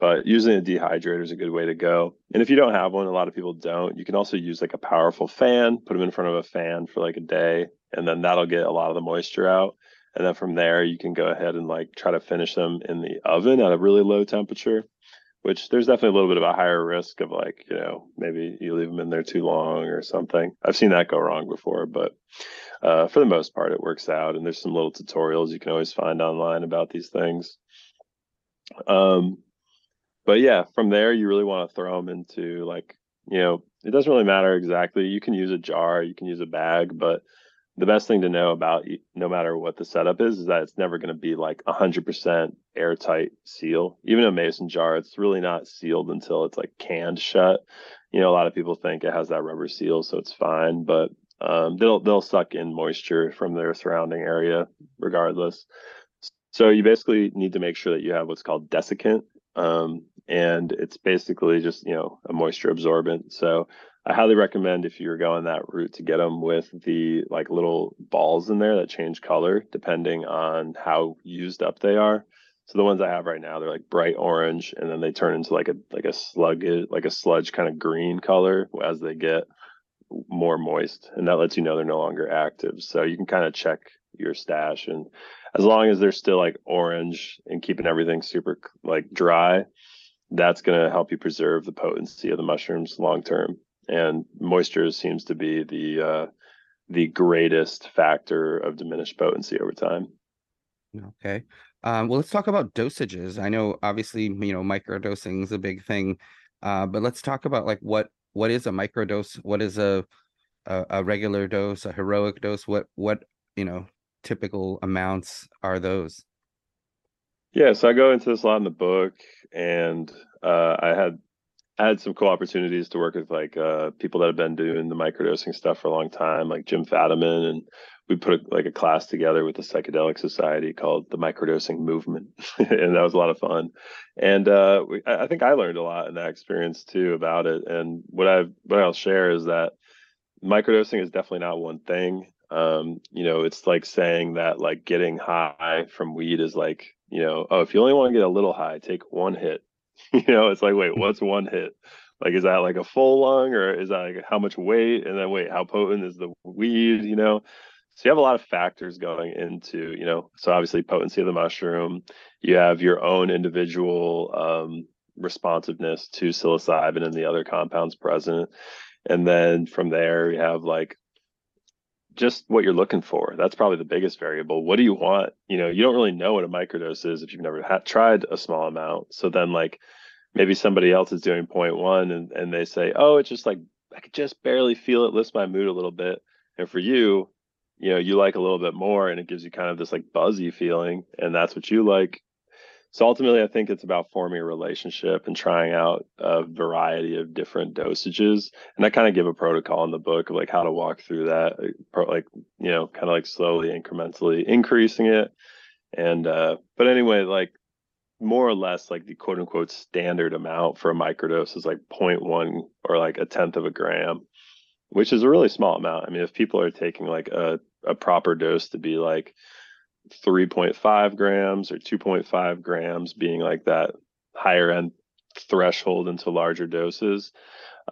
but using a dehydrator is a good way to go. And if you don't have one, a lot of people don't, you can also use like a powerful fan, put them in front of a fan for like a day, and then that'll get a lot of the moisture out. And then from there, you can go ahead and like try to finish them in the oven at a really low temperature which there's definitely a little bit of a higher risk of like you know maybe you leave them in there too long or something. I've seen that go wrong before but uh, for the most part it works out and there's some little tutorials you can always find online about these things. Um but yeah from there you really want to throw them into like you know it doesn't really matter exactly. You can use a jar you can use a bag but the best thing to know about no matter what the setup is is that it's never going to be like 100% airtight seal. Even a mason jar it's really not sealed until it's like canned shut. You know a lot of people think it has that rubber seal so it's fine but um, they'll they'll suck in moisture from their surrounding area regardless. So you basically need to make sure that you have what's called desiccant um, and it's basically just you know a moisture absorbent. So I highly recommend if you're going that route to get them with the like little balls in there that change color depending on how used up they are. So the ones I have right now, they're like bright orange, and then they turn into like a like a slug like a sludge kind of green color as they get more moist, and that lets you know they're no longer active. So you can kind of check your stash, and as long as they're still like orange and keeping everything super like dry, that's going to help you preserve the potency of the mushrooms long term and moisture seems to be the uh, the greatest factor of diminished potency over time. Okay. Um, well, let's talk about dosages. I know, obviously, you know, microdosing is a big thing, uh, but let's talk about like what what is a microdose? What is a, a a regular dose? A heroic dose? What what you know typical amounts are those? Yeah, so I go into this a lot in the book, and uh, I had Had some cool opportunities to work with like uh, people that have been doing the microdosing stuff for a long time, like Jim Fadiman, and we put a, like a class together with the Psychedelic Society called the Microdosing Movement, and that was a lot of fun. And uh, we, I think I learned a lot in that experience too about it. And what I what I'll share is that microdosing is definitely not one thing. Um, you know, it's like saying that like getting high from weed is like you know, oh, if you only want to get a little high, take one hit you know, it's like, wait, what's one hit? Like, is that like a full lung or is that like how much weight? And then wait, how potent is the weed? You know, so you have a lot of factors going into, you know, so obviously potency of the mushroom. You have your own individual, um, responsiveness to psilocybin and the other compounds present. And then from there, we have like just what you're looking for. That's probably the biggest variable. What do you want? You know, you don't really know what a microdose is if you've never ha- tried a small amount. So then, like, maybe somebody else is doing 0.1 and, and they say, oh, it's just like, I could just barely feel it, lifts my mood a little bit. And for you, you know, you like a little bit more and it gives you kind of this like buzzy feeling. And that's what you like. So ultimately, I think it's about forming a relationship and trying out a variety of different dosages. And I kind of give a protocol in the book of like how to walk through that, like, you know, kind of like slowly, incrementally increasing it. And, uh, but anyway, like more or less like the quote unquote standard amount for a microdose is like 0.1 or like a tenth of a gram, which is a really small amount. I mean, if people are taking like a, a proper dose to be like, 3.5 grams or 2.5 grams being like that higher end threshold into larger doses.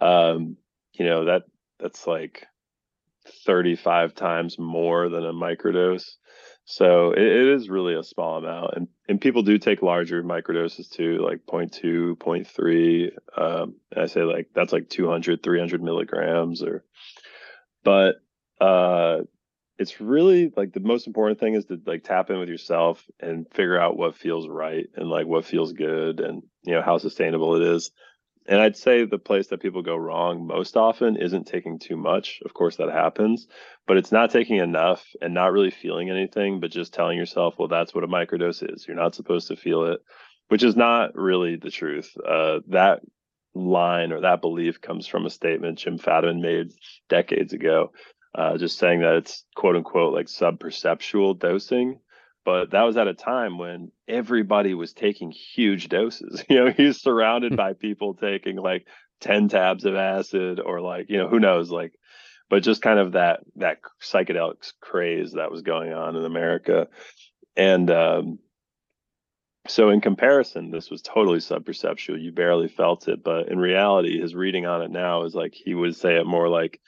Um you know that that's like 35 times more than a microdose. So it, it is really a small amount and and people do take larger microdoses too like 0.2 0.3 um i say like that's like 200 300 milligrams or but uh it's really like the most important thing is to like tap in with yourself and figure out what feels right and like what feels good and you know how sustainable it is. And i'd say the place that people go wrong most often isn't taking too much. Of course that happens but it's not taking enough and not really feeling anything but just telling yourself well that's what a microdose is. You're not supposed to feel it which is not really the truth. Uh, that line or that belief comes from a statement jim fadiman made decades ago uh, just saying that it's quote unquote like sub perceptual dosing. But that was at a time when everybody was taking huge doses. You know, he's surrounded by people taking like 10 tabs of acid or like, you know, who knows, like, but just kind of that that psychedelics craze that was going on in America. And um, so in comparison, this was totally subperceptual. You barely felt it, but in reality, his reading on it now is like he would say it more like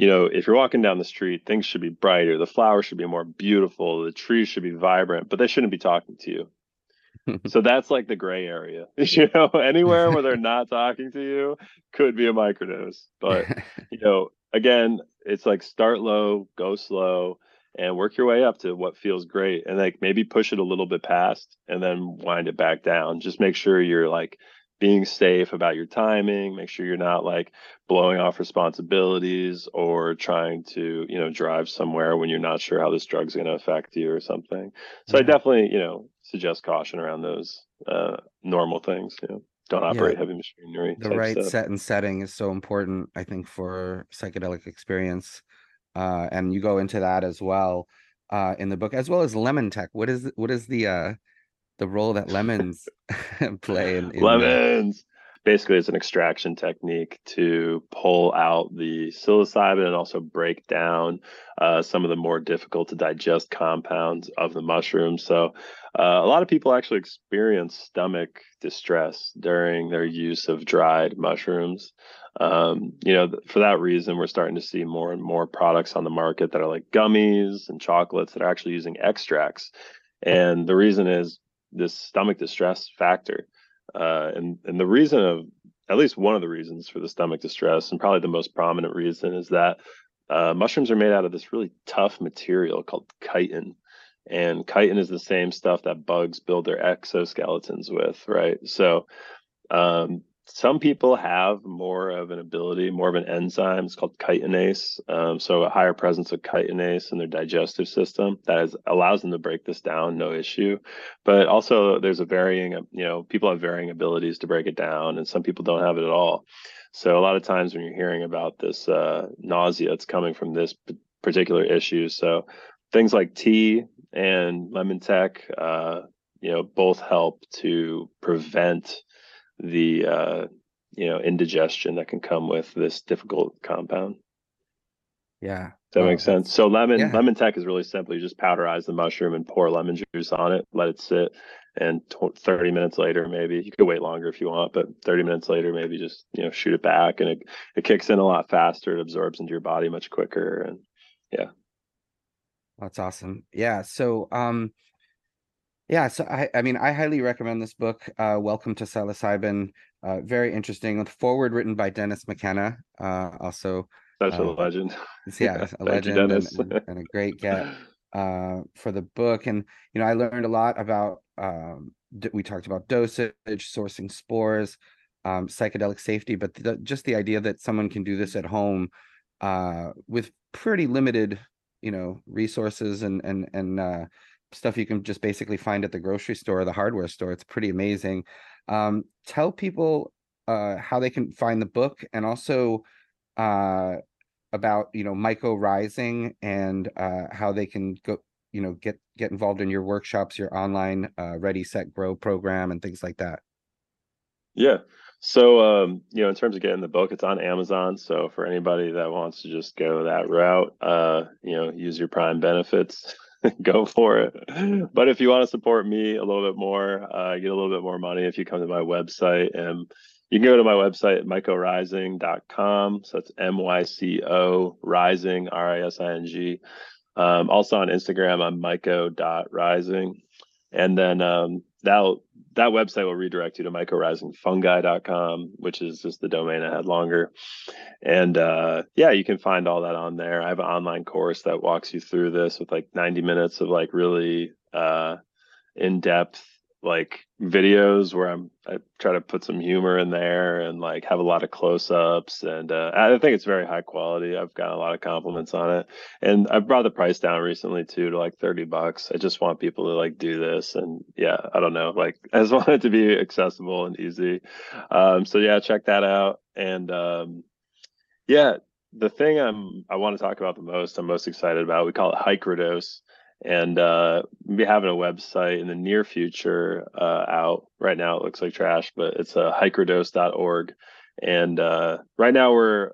you know, if you're walking down the street, things should be brighter. The flowers should be more beautiful. The trees should be vibrant, but they shouldn't be talking to you. so that's like the gray area. You know, anywhere where they're not talking to you could be a microdose. But, you know, again, it's like start low, go slow, and work your way up to what feels great. And like maybe push it a little bit past and then wind it back down. Just make sure you're like being safe about your timing make sure you're not like blowing off responsibilities or trying to you know drive somewhere when you're not sure how this drug's going to affect you or something so yeah. i definitely you know suggest caution around those uh, normal things you know don't operate yeah. heavy machinery the right stuff. set and setting is so important i think for psychedelic experience uh, and you go into that as well uh, in the book as well as lemon tek what is what is the uh the role that lemons play in, in lemons. Basically it's an extraction technique to pull out the psilocybin and also break down uh, some of the more difficult to digest compounds of the mushroom. So uh, a lot of people actually experience stomach distress during their use of dried mushrooms. Um, you know for that reason we're starting to see more and more products on the market that are like gummies and chocolates that are actually using extracts. And the reason is this stomach distress factor. Uh, and and the reason of at least one of the reasons for the stomach distress, and probably the most prominent reason, is that uh, mushrooms are made out of this really tough material called chitin. And chitin is the same stuff that bugs build their exoskeletons with, right? So um, some people have more of an ability, more of an enzyme. It's called chitinase. Um, so a higher presence of chitinase in their digestive system that is, allows them to break this down, no issue. But also, there's a varying, you know, people have varying abilities to break it down, and some people don't have it at all. So a lot of times when you're hearing about this uh, nausea, it's coming from this particular issue. So things like tea and lemon tek, uh, you know, both help to prevent the uh, you know indigestion that can come with this difficult compound. Yeah. Does that well, makes sense? So lemon yeah. lemon tek is really simple. You just powderize the mushroom and pour lemon juice on it, let it sit, and t- 30 minutes later, maybe you could wait longer if you want, but 30 minutes later, maybe just you know shoot it back, and it it kicks in a lot faster. It absorbs into your body much quicker, and yeah. That's awesome. Yeah. So um, Yeah, so I, I mean, I highly recommend this book. Uh, Welcome to Psilocybin. Uh, very interesting. With foreword written by Dennis McKenna. Uh, also, such a uh, legend. Yeah, a legend you, and, and, a great get uh, for the book. And you know, I learned a lot about. Um, we talked about dosage, sourcing spores, um, psychedelic safety, but the, just the idea that someone can do this at home uh, with pretty limited, you know, resources and and and uh, stuff you can just basically find at the grocery store or the hardware store. It's pretty amazing. Um, tell people uh, how they can find the book and also uh, about you know Myco Rising and uh, how they can go you know get get involved in your workshops, your online uh, Ready Set Grow program, and things like that. Yeah. So, um, you know, in terms of getting the book, it's on Amazon. So, for anybody that wants to just go that route, uh, you know, use your Prime benefits. go for it. But if you want to support me a little bit more, uh, get a little bit more money if you come to my website. And you can go to my website, mycorising.com. So that's M Y C O rising, R I S I N G. Um, also on Instagram, I'm myco.rising. And then um, that'll that website will redirect you to mycorisingfungi.com, which is just the domain I had longer. And uh, yeah, you can find all that on there. I have an online course that walks you through this with like 90 minutes of like really uh, in depth like videos where I'm I try to put some humor in there and like have a lot of close ups and uh, I think it's very high quality. I've got a lot of compliments on it, and I've brought the price down recently too to like thirty bucks. I just want people to like do this, and yeah, I don't know, like I just want it to be accessible and easy. Um, so yeah, check that out, and um, yeah, the thing I'm I want to talk about the most, I'm most excited about. We call it Hikrodose and uh, be having a website in the near future uh, out. Right now, it looks like trash, but it's uh, hikrodose.org. And uh, right now, we're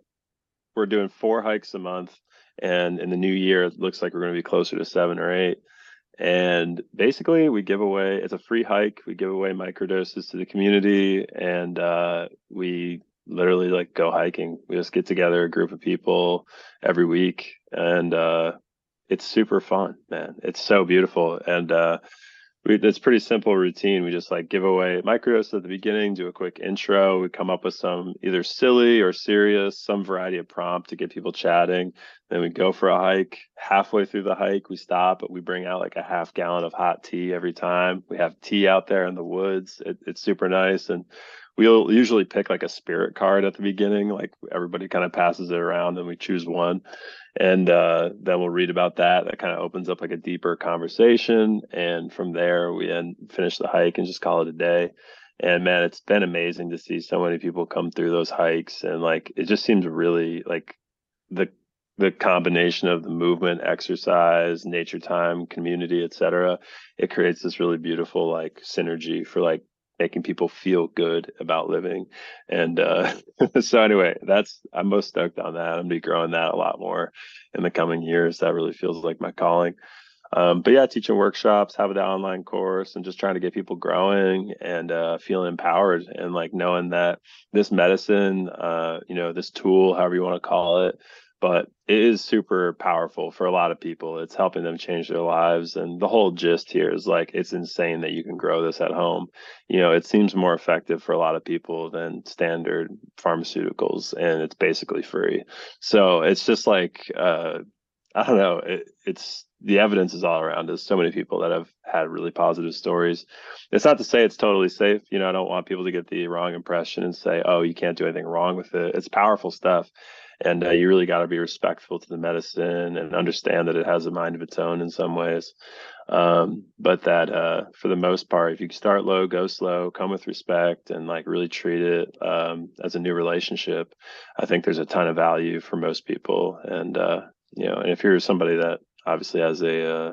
we're doing four hikes a month, and in the new year, it looks like we're going to be closer to seven or eight. And basically, we give away it's a free hike. We give away microdoses to the community, and uh, we literally like go hiking. We just get together a group of people every week, and uh, it's super fun, man. It's so beautiful. And uh, we, it's pretty simple routine. We just like give away microdoses at the beginning, do a quick intro. We come up with some either silly or serious, some variety of prompt to get people chatting. Then we go for a hike. Halfway through the hike, we stop, but we bring out like a half gallon of hot tea every time. We have tea out there in the woods. It, it's super nice. And we'll usually pick like a spirit card at the beginning like everybody kind of passes it around and we choose one. And uh, then we'll read about that. That kind of opens up like a deeper conversation. And from there we end finish the hike and just call it a day. And man it's been amazing to see so many people come through those hikes. And like it just seems really like the the combination of the movement exercise nature time community etc it creates this really beautiful like synergy for like making people feel good about living. And uh, so anyway, that's I'm most stoked on that. I'm gonna be growing that a lot more in the coming years. That really feels like my calling. Um, but yeah, teaching workshops, having the online course, and just trying to get people growing and uh, feeling empowered and like knowing that this medicine, uh, you know, this tool, however you want to call it, but it is super powerful for a lot of people. It's helping them change their lives. And the whole gist here is like, it's insane that you can grow this at home. You know, it seems more effective for a lot of people than standard pharmaceuticals, and it's basically free. So it's just like, uh, I don't know, it, it's the evidence is all around us. So many people that have had really positive stories. It's not to say it's totally safe. You know, I don't want people to get the wrong impression and say, oh, you can't do anything wrong with it. It's powerful stuff and uh, you really got to be respectful to the medicine and understand that it has a mind of its own in some ways. Um, but that uh, for the most part if you start low go slow come with respect and like really treat it um, as a new relationship i think there's a ton of value for most people. And uh, you know and if you're somebody that obviously has a uh,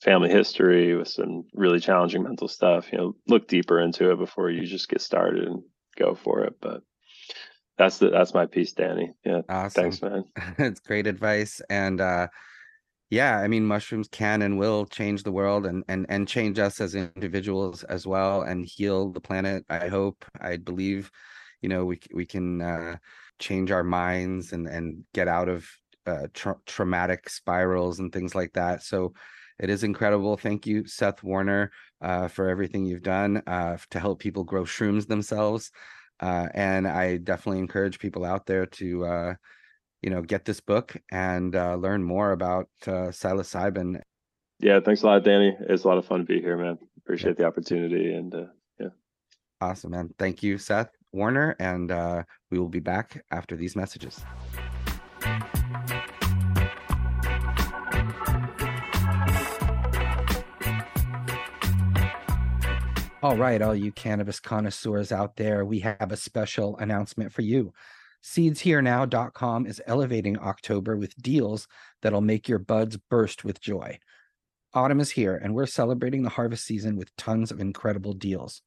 family history with some really challenging mental stuff you know look deeper into it before you just get started and go for it. But that's the that's my piece, Danny. Yeah. Awesome. Thanks, man. it's great advice. And uh yeah, I mean mushrooms can and will change the world and and and change us as individuals as well and heal the planet. I hope, I believe, you know, we we can uh change our minds and and get out of uh tra- traumatic spirals and things like that. So It is incredible. Thank you, Seth Warner, uh, for everything you've done uh, to help people grow shrooms themselves. Uh, and I definitely encourage people out there to, uh, you know, get this book and uh, learn more about uh, psilocybin. Yeah, thanks a lot, Danny. It's a lot of fun to be here, man. Appreciate yeah. the opportunity and uh, yeah. Awesome, man. Thank you, Seth Warner, and uh, we will be back after these messages. All right, all you cannabis connoisseurs out there, we have a special announcement for you. SeedsHereNow.com is elevating October with deals that'll make your buds burst with joy. Autumn is here, and we're celebrating the harvest season with tons of incredible deals.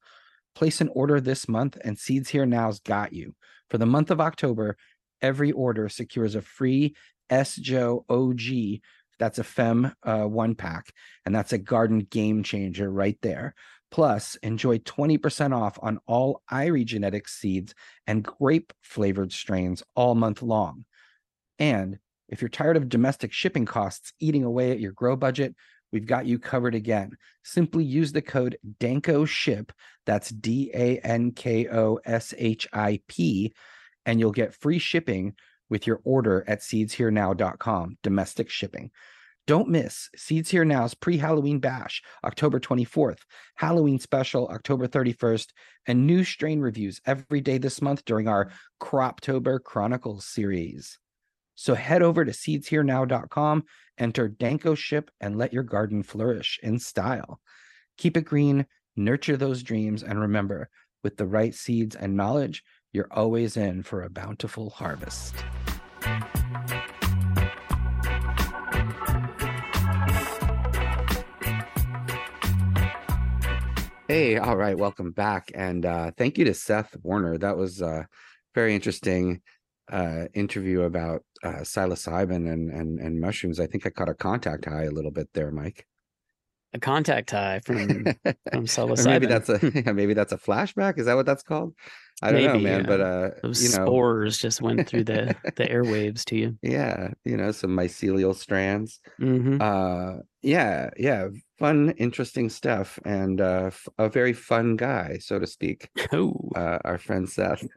Place an order this month, and Seeds Here Now's got you. For the month of October, every order secures a free S Joe OG. That's a Fem uh, one pack, and that's a garden game changer right there. Plus, enjoy 20% off on all Irie genetics seeds and grape flavored strains all month long. And if you're tired of domestic shipping costs eating away at your grow budget, we've got you covered again. Simply use the code DANKO SHIP, that's D A N K O S H I P, and you'll get free shipping with your order at seedsherenow.com, domestic shipping. Don't miss Seeds Here Now's pre Halloween bash, October 24th, Halloween special, October 31st, and new strain reviews every day this month during our Croptober Chronicles series. So head over to seedsherenow.com, enter Danko Ship, and let your garden flourish in style. Keep it green, nurture those dreams, and remember, with the right seeds and knowledge, you're always in for a bountiful harvest. Hey, all right, welcome back, and uh, thank you to Seth Warner. That was a very interesting uh, interview about uh, psilocybin and, and and mushrooms. I think I caught a contact high a little bit there, Mike. A contact high from from psilocybin. maybe that's a maybe that's a flashback. Is that what that's called? I don't Maybe, know, man. but uh, those you know, spores just went through the the airwaves to you. Yeah, you know, some mycelial strands. Mm-hmm. Uh, yeah, yeah, fun, interesting stuff, and uh, f- a very fun guy, so to speak. Oh, uh, our friend Seth.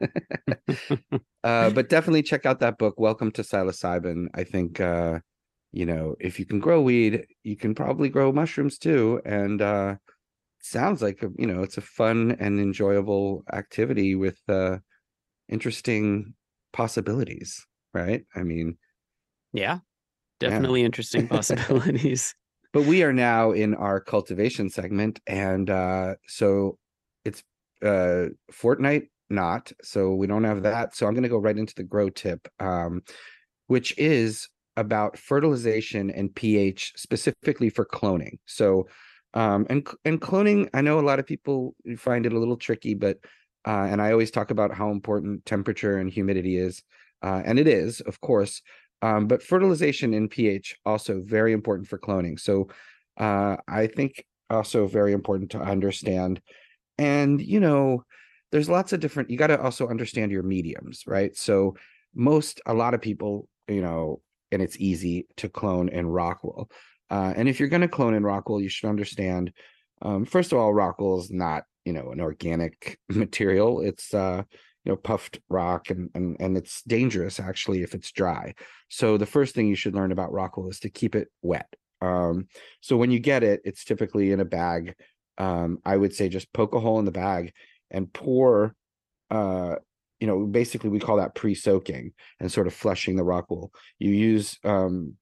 uh, but definitely check out that book, Welcome to Psilocybin. I think uh, you know, if you can grow weed, you can probably grow mushrooms too, and uh sounds like a, you know it's a fun and enjoyable activity with uh interesting possibilities right? I mean yeah definitely yeah. interesting possibilities. But we are now in our cultivation segment and uh so it's uh fortnight not so we don't have that so i'm going to go right into the grow tip um which is about fertilization and ph specifically for cloning. So um, and and cloning, I know a lot of people find it a little tricky, but uh, and I always talk about how important temperature and humidity is, uh, and it is, of course. Um, but fertilization in pH also very important for cloning. So uh, I think also very important to understand. And you know, there's lots of different. You got to also understand your mediums, right? So most, a lot of people, you know, and it's easy to clone in Rockwool. Uh, and if you're going to clone in Rockwool, you should understand. Um, first of all, Rockwool is not, you know, an organic material. It's, uh, you know, puffed rock, and and and it's dangerous actually if it's dry. So the first thing you should learn about Rockwool is to keep it wet. Um, so when you get it, it's typically in a bag. Um, I would say just poke a hole in the bag and pour. Uh, you know, basically we call that pre-soaking and sort of flushing the Rockwool. You use um,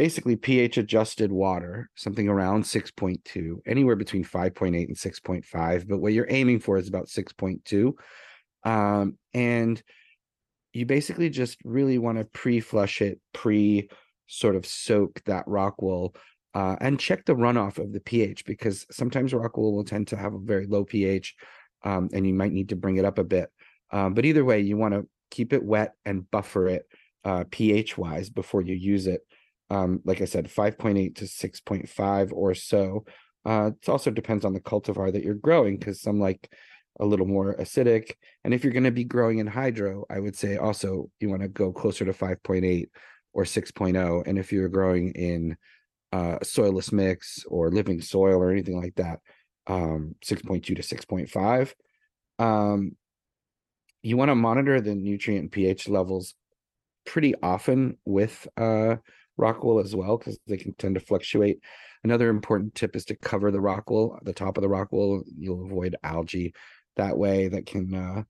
basically pH adjusted water, something around 6.2, anywhere between 5.8 and 6.5. But what you're aiming for is about 6.2. Um, and you basically just really want to pre flush it, pre sort of soak that Rockwool. Uh, and check the runoff of the pH because sometimes Rockwool will tend to have a very low pH um, and you might need to bring it up a bit. Um, but either way, you want to keep it wet and buffer it uh, pH wise before you use it um, like I said, 5.8 to 6.5 or so. Uh, it also depends on the cultivar that you're growing because some like a little more acidic. And if you're going to be growing in hydro, I would say also you want to go closer to 5.8 or 6.0. And if you're growing in uh, soilless mix or living soil or anything like that, um, 6.2 to 6.5. Um, you want to monitor the nutrient pH levels pretty often with uh, rock wool as well because they can tend to fluctuate. Another important tip is to cover the rock wool, the top of the rock wool. You'll avoid algae that way. That can, uh,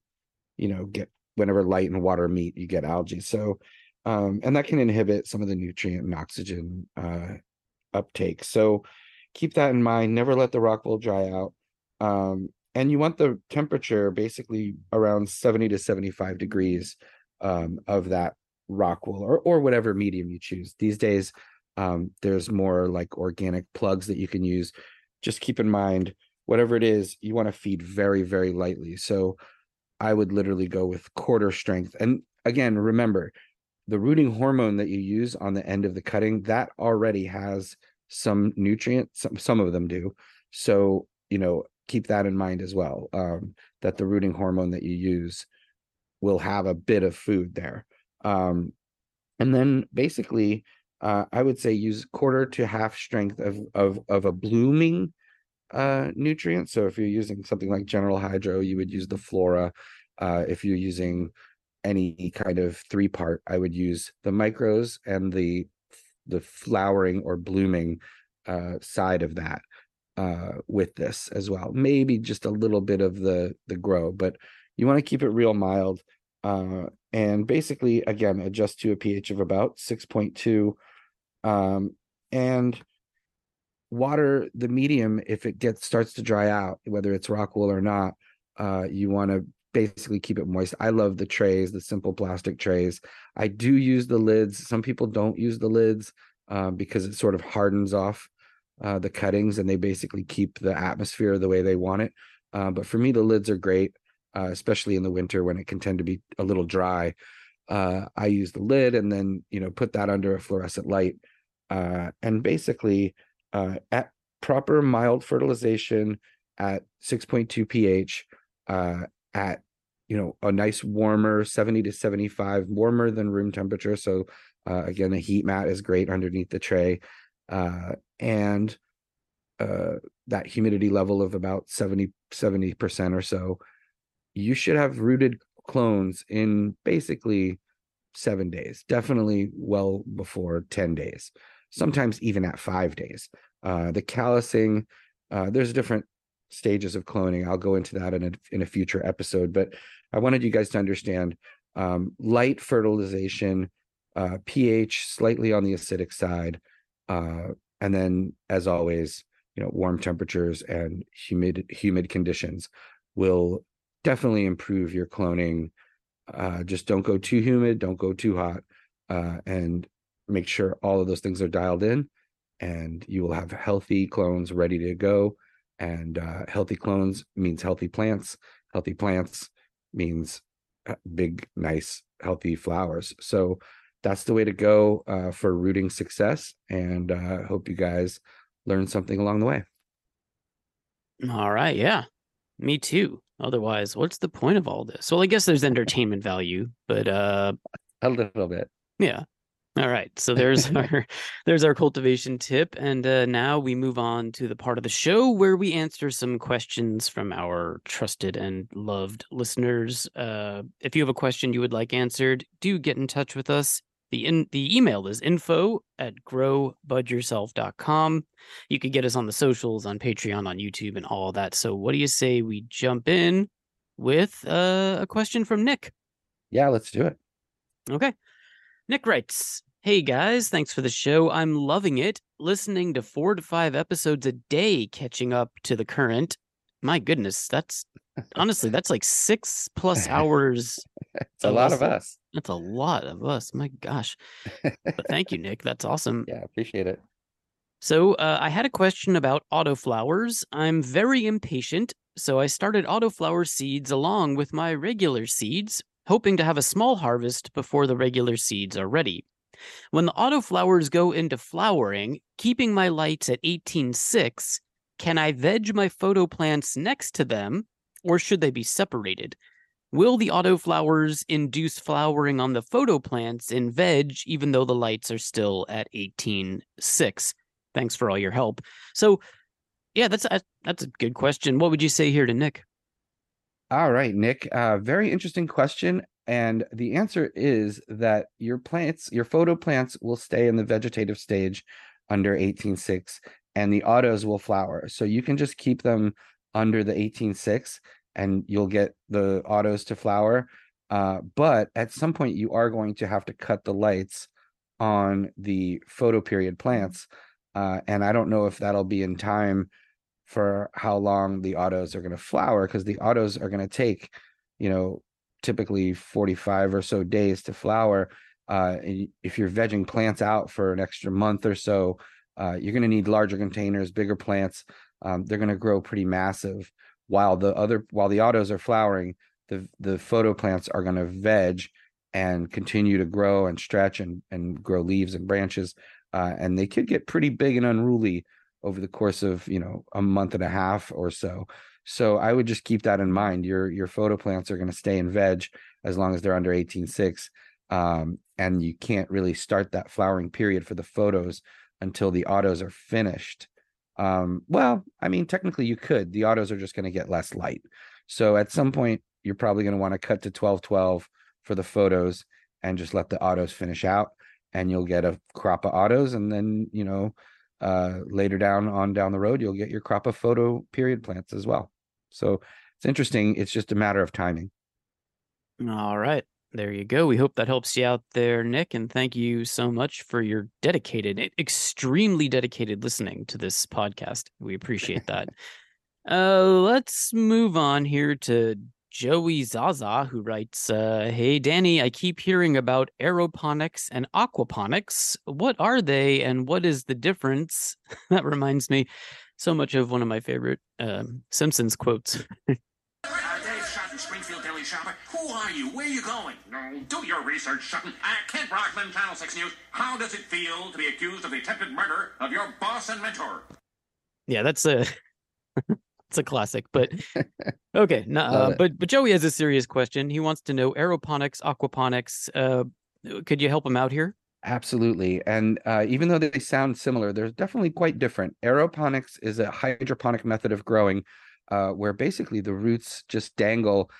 you know, get whenever light and water meet, you get algae. So, um, and that can inhibit some of the nutrient and oxygen uh, uptake. So, keep that in mind. Never let the rock wool dry out. Um, and you want the temperature basically around 70 to 75 degrees um, of that rock wool or, or whatever medium you choose. These days, um, there's more like organic plugs that you can use. Just keep in mind, whatever it is, you want to feed very, very lightly. So I would literally go with quarter strength. And again, remember the rooting hormone that you use on the end of the cutting, that already has some nutrients, some, some of them do. So, you know, keep that in mind as well. Um, that the rooting hormone that you use will have a bit of food there. Um, and then basically, uh, I would say use quarter to half strength of of of a blooming uh, nutrient. So if you're using something like General Hydro, you would use the Flora. Uh, if you're using any kind of three part, I would use the micros and the the flowering or blooming uh, side of that uh, with this as well. Maybe just a little bit of the the grow, but you want to keep it real mild. Uh, and basically again adjust to a pH of about 6.2 um, and water the medium if it gets starts to dry out whether it's rock wool or not uh, you want to basically keep it moist. I love the trays the simple plastic trays. I do use the lids. Some people don't use the lids uh, because it sort of hardens off uh, the cuttings and they basically keep the atmosphere the way they want it. Uh, but for me the lids are great uh, especially in the winter when it can tend to be a little dry. Uh, I use the lid and then you know put that under a fluorescent light, uh, and basically uh, at proper mild fertilization at 6.2 pH uh, at you know a nice warmer 70 to 75 warmer than room temperature so uh, again a heat mat is great underneath the tray and that humidity level of about 70 70% or so you should have rooted clones in basically seven days, definitely well before 10 days, sometimes even at five days. Uh, the callusing, uh, there's different stages of cloning. I'll go into that in a, in a future episode, but I wanted you guys to understand um, light fertilization, uh, pH slightly on the acidic side, uh, and then as always, you know, warm temperatures and humid humid conditions will definitely improve your cloning. Uh, just don't go too humid, don't go too hot, uh, and make sure all of those things are dialed in, and you will have healthy clones ready to go. And uh, healthy clones means healthy plants. Healthy plants means uh, big, nice, healthy flowers. So that's the way to go uh, for rooting success. And uh, hope you guys learn something along the way. All right. Yeah. Me too. Otherwise, what's the point of all this? Well, I guess there's entertainment value, but uh a little bit. Yeah. All right. So there's our there's our cultivation tip and uh now we move on to the part of the show where we answer some questions from our trusted and loved listeners. Uh if you have a question you would like answered, do get in touch with us. The in the email is info at growbudyourself.com. You can get us on the socials, on Patreon, on YouTube, and all that. So what do you say we jump in with uh, a question from Nick? Yeah, let's do it. Okay. Nick writes, Hey guys, thanks for the show. I'm loving it. Listening to four to five episodes a day, catching up to the current. My goodness, that's honestly, that's like six plus hours. it's a lot of us. That's a lot of us. My gosh. But thank you, Nick. That's awesome. Yeah, appreciate it. So, uh, I had a question about autoflowers. I'm very impatient, so I started autoflower seeds along with my regular seeds, hoping to have a small harvest before the regular seeds are ready. When the autoflowers go into flowering, keeping my lights at 18.6, can I veg my photo plants next to them, or should they be separated? Will the autoflowers induce flowering on the photo plants in veg, even though the lights are still at 18.6? thanks for all your help. So, yeah, that's a, that's a good question. What would you say here to Nick? All right, Nick. Uh, very interesting question. And the answer is that your plants, your photo plants will stay in the vegetative stage under 18.6 and the autos will flower. So you can just keep them under the 18.6 and you'll get the autos to flower. Uh, but at some point, you are going to have to cut the lights on the photo period plants. Uh, and I don't know if that'll be in time for how long the autos are going to flower because the autos are going to take, you know, typically 45 or so days to flower. Uh, if you're vegging plants out for an extra month or so, uh, you're going to need larger containers, bigger plants. Um, they're going to grow pretty massive. While the other, while the autos are flowering, the the photo plants are going to veg and continue to grow and stretch and and grow leaves and branches, uh, and they could get pretty big and unruly over the course of you know a month and a half or so. So I would just keep that in mind. Your your photo plants are going to stay in veg as long as they're under 18.6. Um, and you can't really start that flowering period for the photos until the autos are finished. Um, well, I mean, technically you could. The autos are just going to get less light. So at some point, you're probably going to want to cut to 12 12 for the photos and just let the autos finish out. And you'll get a crop of autos. And then, you know, uh, later down on down the road, you'll get your crop of photo period plants as well. So it's interesting. It's just a matter of timing. All right. There you go. We hope that helps you out there, Nick. And thank you so much for your dedicated, extremely dedicated listening to this podcast. We appreciate that. uh, let's move on here to Joey Zaza, who writes, uh, Hey, Danny, I keep hearing about aeroponics and aquaponics. What are they and what is the difference? that reminds me so much of one of my favorite uh, Simpsons quotes. Shopper. Who are you? Where are you going? No, do your research, Sutton. Uh, Kent Brockman, Channel 6 News. How does it feel to be accused of the attempted murder of your boss and mentor? Yeah, that's a it's a classic, but okay. No, uh, but but Joey has a serious question. He wants to know aeroponics, aquaponics. Uh, could you help him out here? Absolutely. And uh, even though they sound similar, they're definitely quite different. Aeroponics is a hydroponic method of growing uh, where basically the roots just dangle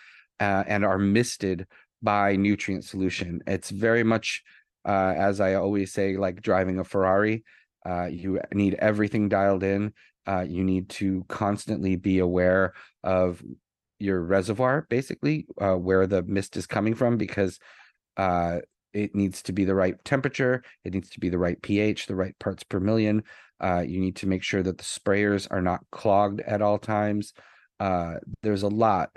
uh, and are misted by nutrient solution. It's very much, uh, as I always say, like driving a Ferrari. Uh, you need everything dialed in. Uh, you need to constantly be aware of your reservoir, basically, uh, where the mist is coming from, because uh, it needs to be the right temperature, it needs to be the right pH, the right parts per million. You need to make sure that the sprayers are not clogged at all times. There's a lot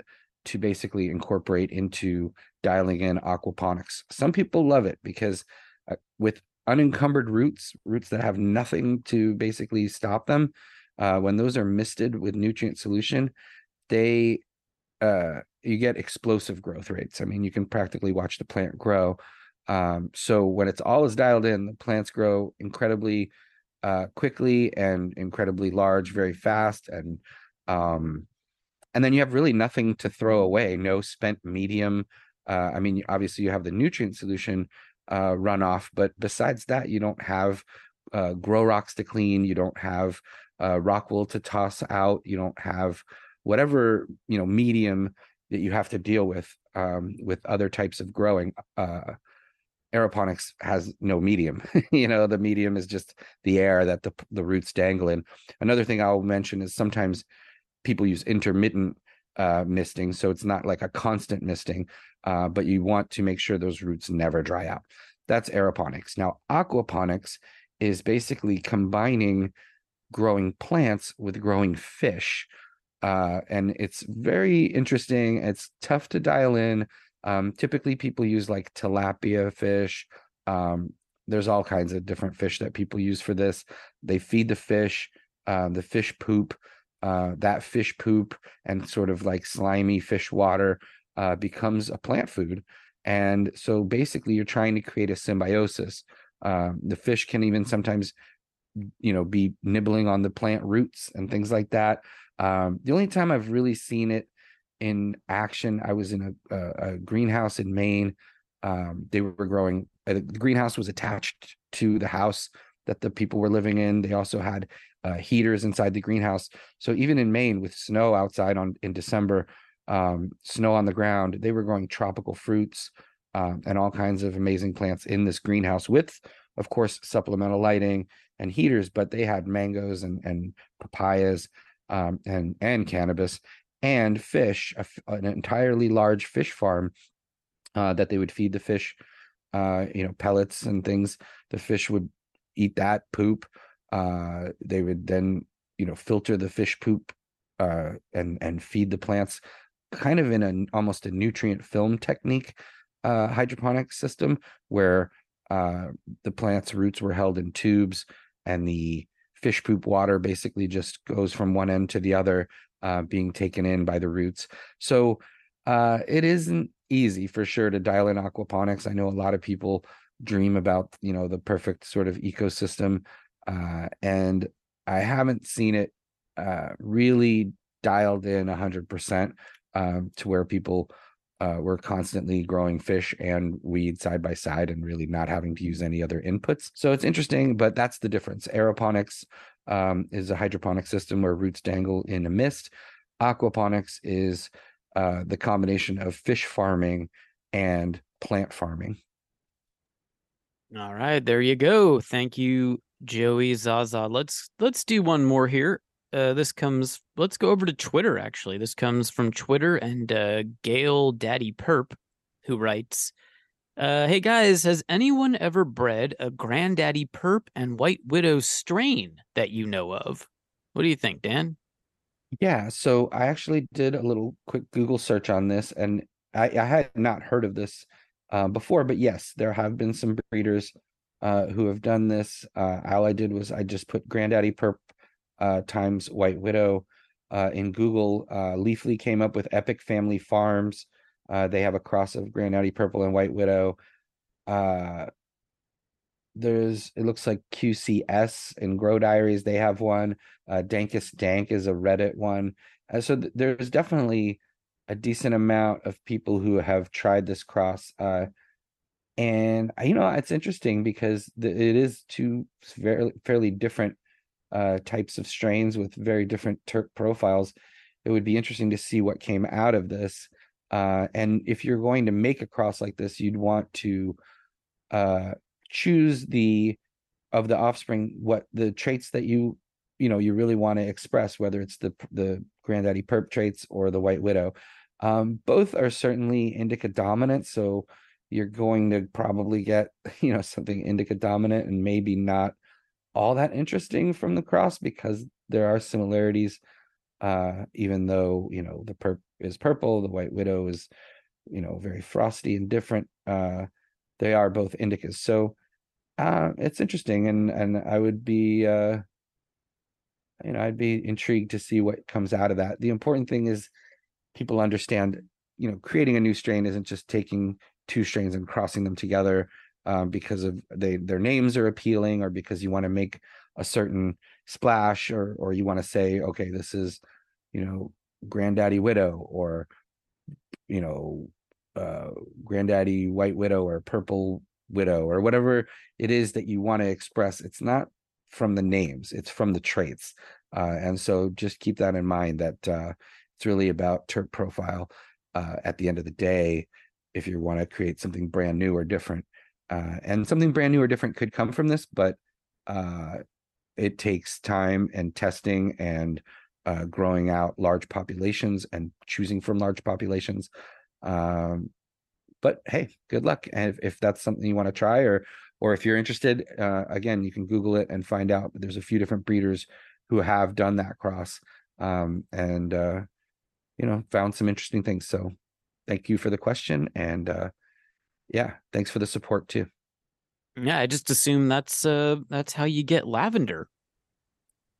to basically incorporate into dialing in aquaponics. Some people love it because uh, with unencumbered roots, roots that have nothing to basically stop them, uh, when those are misted with nutrient solution, they uh, you get explosive growth rates. I mean, you can practically watch the plant grow. Um, so when it's all is dialed in, the plants grow incredibly uh, quickly and incredibly large, very fast, and um, and then you have really nothing to throw away. No spent medium. Uh, I mean, obviously you have the nutrient solution uh, runoff, but besides that, you don't have uh, grow rocks to clean. You don't have uh, rock wool to toss out. You don't have whatever you know medium that you have to deal with um, with other types of growing. Uh, aeroponics has no medium. you know, the medium is just the air that the the roots dangle in. Another thing I'll mention is sometimes people use intermittent uh, misting, so it's not like a constant misting, uh, but you want to make sure those roots never dry out. That's aeroponics. Now, aquaponics is basically combining growing plants with growing fish. Uh, and it's very interesting. It's tough to dial in. Um, typically, people use like tilapia fish. Um, there's all kinds of different fish that people use for this. They feed the fish, uh, the fish poop. Uh, that fish poop and sort of like slimy fish water uh, becomes a plant food. And so basically, you're trying to create a symbiosis. Um, the fish can even sometimes you know be nibbling on the plant roots and things like that um, the only time i've really seen it in action i was in a, a, a greenhouse in maine um, they were growing uh, the greenhouse was attached to the house that the people were living in. They also had uh, heaters inside the greenhouse. So even in Maine, with snow outside on in December, um, snow on the ground, they were growing tropical fruits um, and all kinds of amazing plants in this greenhouse with, of course, supplemental lighting and heaters. But they had mangoes and and papayas um, and and cannabis and fish, an entirely large fish farm uh, that they would feed the fish, uh, you know, pellets and things. The fish would eat that poop. Uh, they would then, you know, filter the fish poop uh, and and feed the plants, kind of in an almost a nutrient film technique uh, hydroponic system where uh, the plant's roots were held in tubes and the fish poop water basically just goes from one end to the other uh, being taken in by the roots. So uh, it isn't easy for sure to dial in aquaponics. I know a lot of people dream about you know the perfect sort of ecosystem, uh, and I haven't seen it uh, really dialed in hundred percent um, to where people uh, were constantly growing fish and weed side by side and really not having to use any other inputs. So it's interesting, but that's the difference. Aeroponics um, is a hydroponic system where roots dangle in a mist. Aquaponics is uh, the combination of fish farming and plant farming. All right, there you go. Thank you, Joey Zaza. Let's let's do one more here. Uh, this comes. Let's go over to Twitter. Actually, this comes from Twitter and uh, Gail Daddy Perp, who writes, uh, hey guys, has anyone ever bred a Granddaddy Perp and White Widow strain that you know of? What do you think, Dan? Yeah, so I actually did a little quick Google search on this, and I, I had not heard of this uh, before, but yes, there have been some breeders uh, who have done this. Uh, all I did was I just put Granddaddy Perp uh, times White Widow uh, in Google. Uh, Leafly came up with Epic Family Farms. Uh, they have a cross of Granddaddy Purple and White Widow. Uh, there's it looks like QCS and Grow Diaries. They have one. Uh, Dankest Dank is a Reddit one. So th- there's definitely a decent amount of people who have tried this cross. Uh, and you know it's interesting because the, it is two very fairly different uh, types of strains with very different terp profiles. It would be interesting to see what came out of this. Uh, and if you're going to make a cross like this, you'd want to uh, choose the of the offspring what the traits that you you know you really want to express, whether it's the the granddaddy perp traits or the white widow. Um, both are certainly indica dominant, so you're going to probably get you know something indica dominant and maybe not all that interesting from the cross because there are similarities uh, even though you know the perp is purple, the white widow is you know very frosty and different. Uh, they are both indicas, so uh, it's interesting, and and I would be uh, you know I'd be intrigued to see what comes out of that. The important thing is people understand you know creating a new strain isn't just taking two strains and crossing them together um, because of they their names are appealing or because you want to make a certain splash or or you want to say okay this is you know granddaddy widow or you know uh granddaddy white widow or purple widow or whatever it is that you want to express. It's not from the names it's from the traits. Uh and so just keep that in mind that uh it's really about terp profile uh at the end of the day if you want to create something brand new or different uh and something brand new or different could come from this but uh it takes time and testing and uh, growing out large populations and choosing from large populations. Um, but hey, good luck. And if, if that's something you want to try, or or if you're interested, uh, again, you can Google it and find out. There's a few different breeders who have done that cross, um, and uh, you know, found some interesting things. So, thank you for the question, and uh, yeah, thanks for the support too. Yeah, I just assume that's uh that's how you get lavender.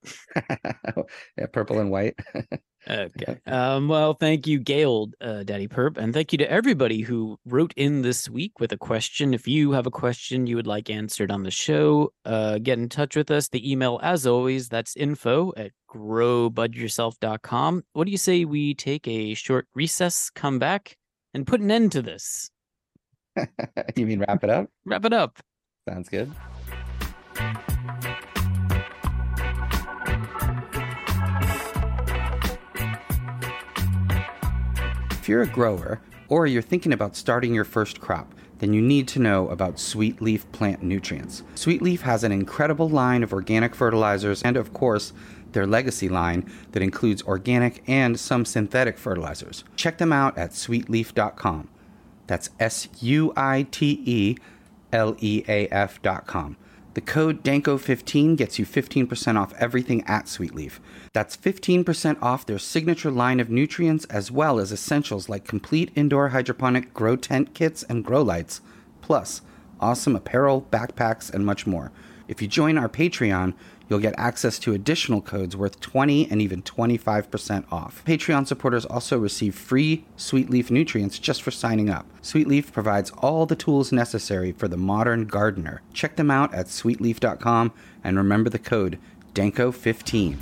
yeah, purple and white. okay. Um, well, thank you, Gail, uh, Daddy Perp, and thank you to everybody who wrote in this week with a question. If you have a question you would like answered on the show, uh, get in touch with us. The email, as always, that's info at growbudyourself.com. What do you say we take a short recess, come back, and put an end to this? you mean wrap it up? Wrap it up. Sounds good. If you're a grower or you're thinking about starting your first crop, then you need to know about Suite Leaf plant nutrients. Suite Leaf has an incredible line of organic fertilizers and, of course, their legacy line that includes organic and some synthetic fertilizers. Check them out at suiteleaf.com. That's S U I T E L E A F.com. The code DANKO15 gets you 15% off everything at Suiteleaf. That's 15% off their signature line of nutrients as well as essentials like complete indoor hydroponic grow tent kits and grow lights, plus awesome apparel, backpacks, and much more. If you join our Patreon, you'll get access to additional codes worth 20 and even 25% off. Patreon supporters also receive free Suite Leaf nutrients just for signing up. Suite Leaf provides all the tools necessary for the modern gardener. Check them out at suiteleaf.com and remember the code DANKO15.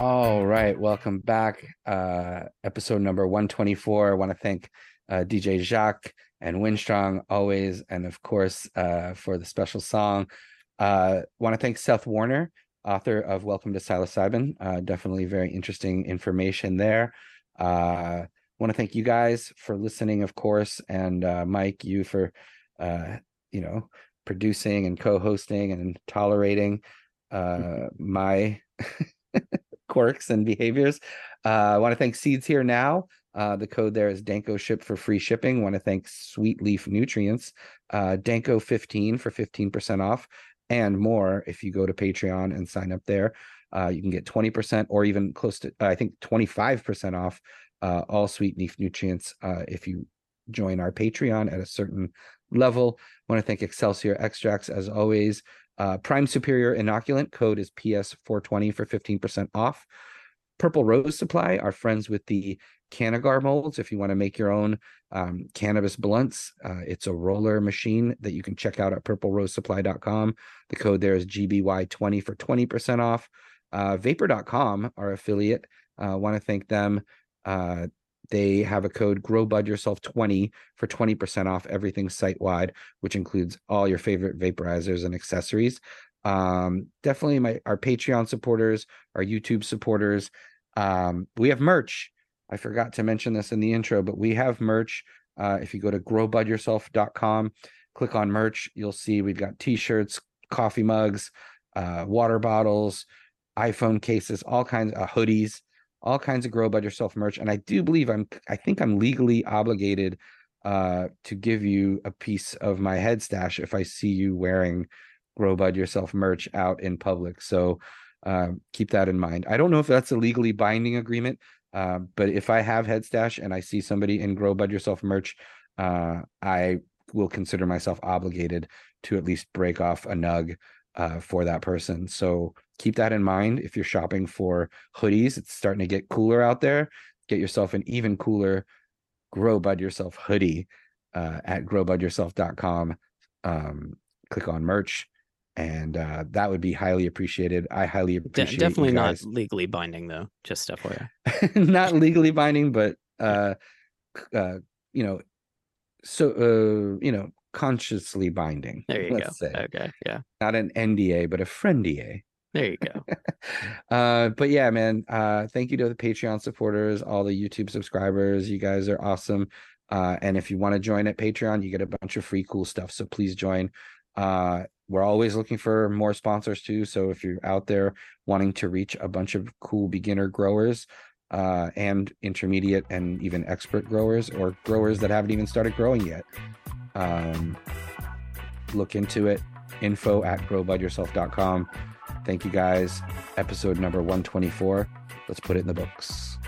All right, welcome back. Uh, episode number 124. I want to thank uh, DJ Jacques and Winstrong always, and of course uh, for the special song. Uh, want to thank Seth Warner, author of Welcome to Psilocybin. Uh, definitely very interesting information there. Uh, want to thank you guys for listening, of course, and uh, Mike, you for uh, you know producing and co-hosting and tolerating uh, my quirks and behaviors. Uh, I want to thank Seeds Here Now. Uh, the code there is Danko Ship for free shipping. want to thank Suite Leaf Nutrients, uh, Danko 15 for 15% off and more if you go to Patreon and sign up there. Uh, you can get 20% or even close to, I think, 25% off uh, all Suite Leaf Nutrients uh, if you join our Patreon at a certain level. want to thank Excelsior Extracts as always. Uh, Prime Superior Inoculant code is PS420 for 15% off. Purple Rose Supply are friends with the Cannagar molds. If you want to make your own um, cannabis blunts, uh, it's a roller machine that you can check out at purplerosesupply.com. The code there is GBY20 for 20% off. Uh, Vapor.com, our affiliate, uh, want to thank them. Uh, they have a code grow bud yourself 20 for 20% off everything site wide which includes all your favorite vaporizers and accessories. Um definitely my our patreon supporters our youtube supporters um we have merch. I forgot to mention this in the intro but we have merch. Uh if you go to growbudyourself.com click on merch you'll see we've got t-shirts coffee mugs uh water bottles iphone cases all kinds of uh, hoodies all kinds of grow bud yourself merch and i do believe i'm i think i'm legally obligated uh to give you a piece of my head stash if i see you wearing grow bud yourself merch out in public. So um, keep that in mind. I don't know if that's a legally binding agreement uh, but if i have head stash and i see somebody in grow bud yourself merch uh, i will consider myself obligated to at least break off a nug uh, for that person so keep that in mind if you're shopping for hoodies. It's starting to get cooler out there. Get yourself an even cooler Grow Bud Yourself hoodie uh, at growbudyourself.com. Um, click on merch, and uh, that would be highly appreciated. I highly appreciate. De- definitely not legally binding, though. Just FYI, not legally binding, but uh, uh, you know, so uh, you know, consciously binding. There you go. Say. Okay, yeah, not an NDA, but a friendia. There you go. uh, but yeah, man, uh, thank you to the Patreon supporters, all the YouTube subscribers. You guys are awesome. Uh, and if you want to join at Patreon, you get a bunch of free cool stuff. So please join. Uh, we're always looking for more sponsors too. So if you're out there wanting to reach a bunch of cool beginner growers, uh, and intermediate and even expert growers or growers that haven't even started growing yet, um, look into it. Info at growbudyourself.com. Thank you guys. Episode number 124. Let's put it in the books.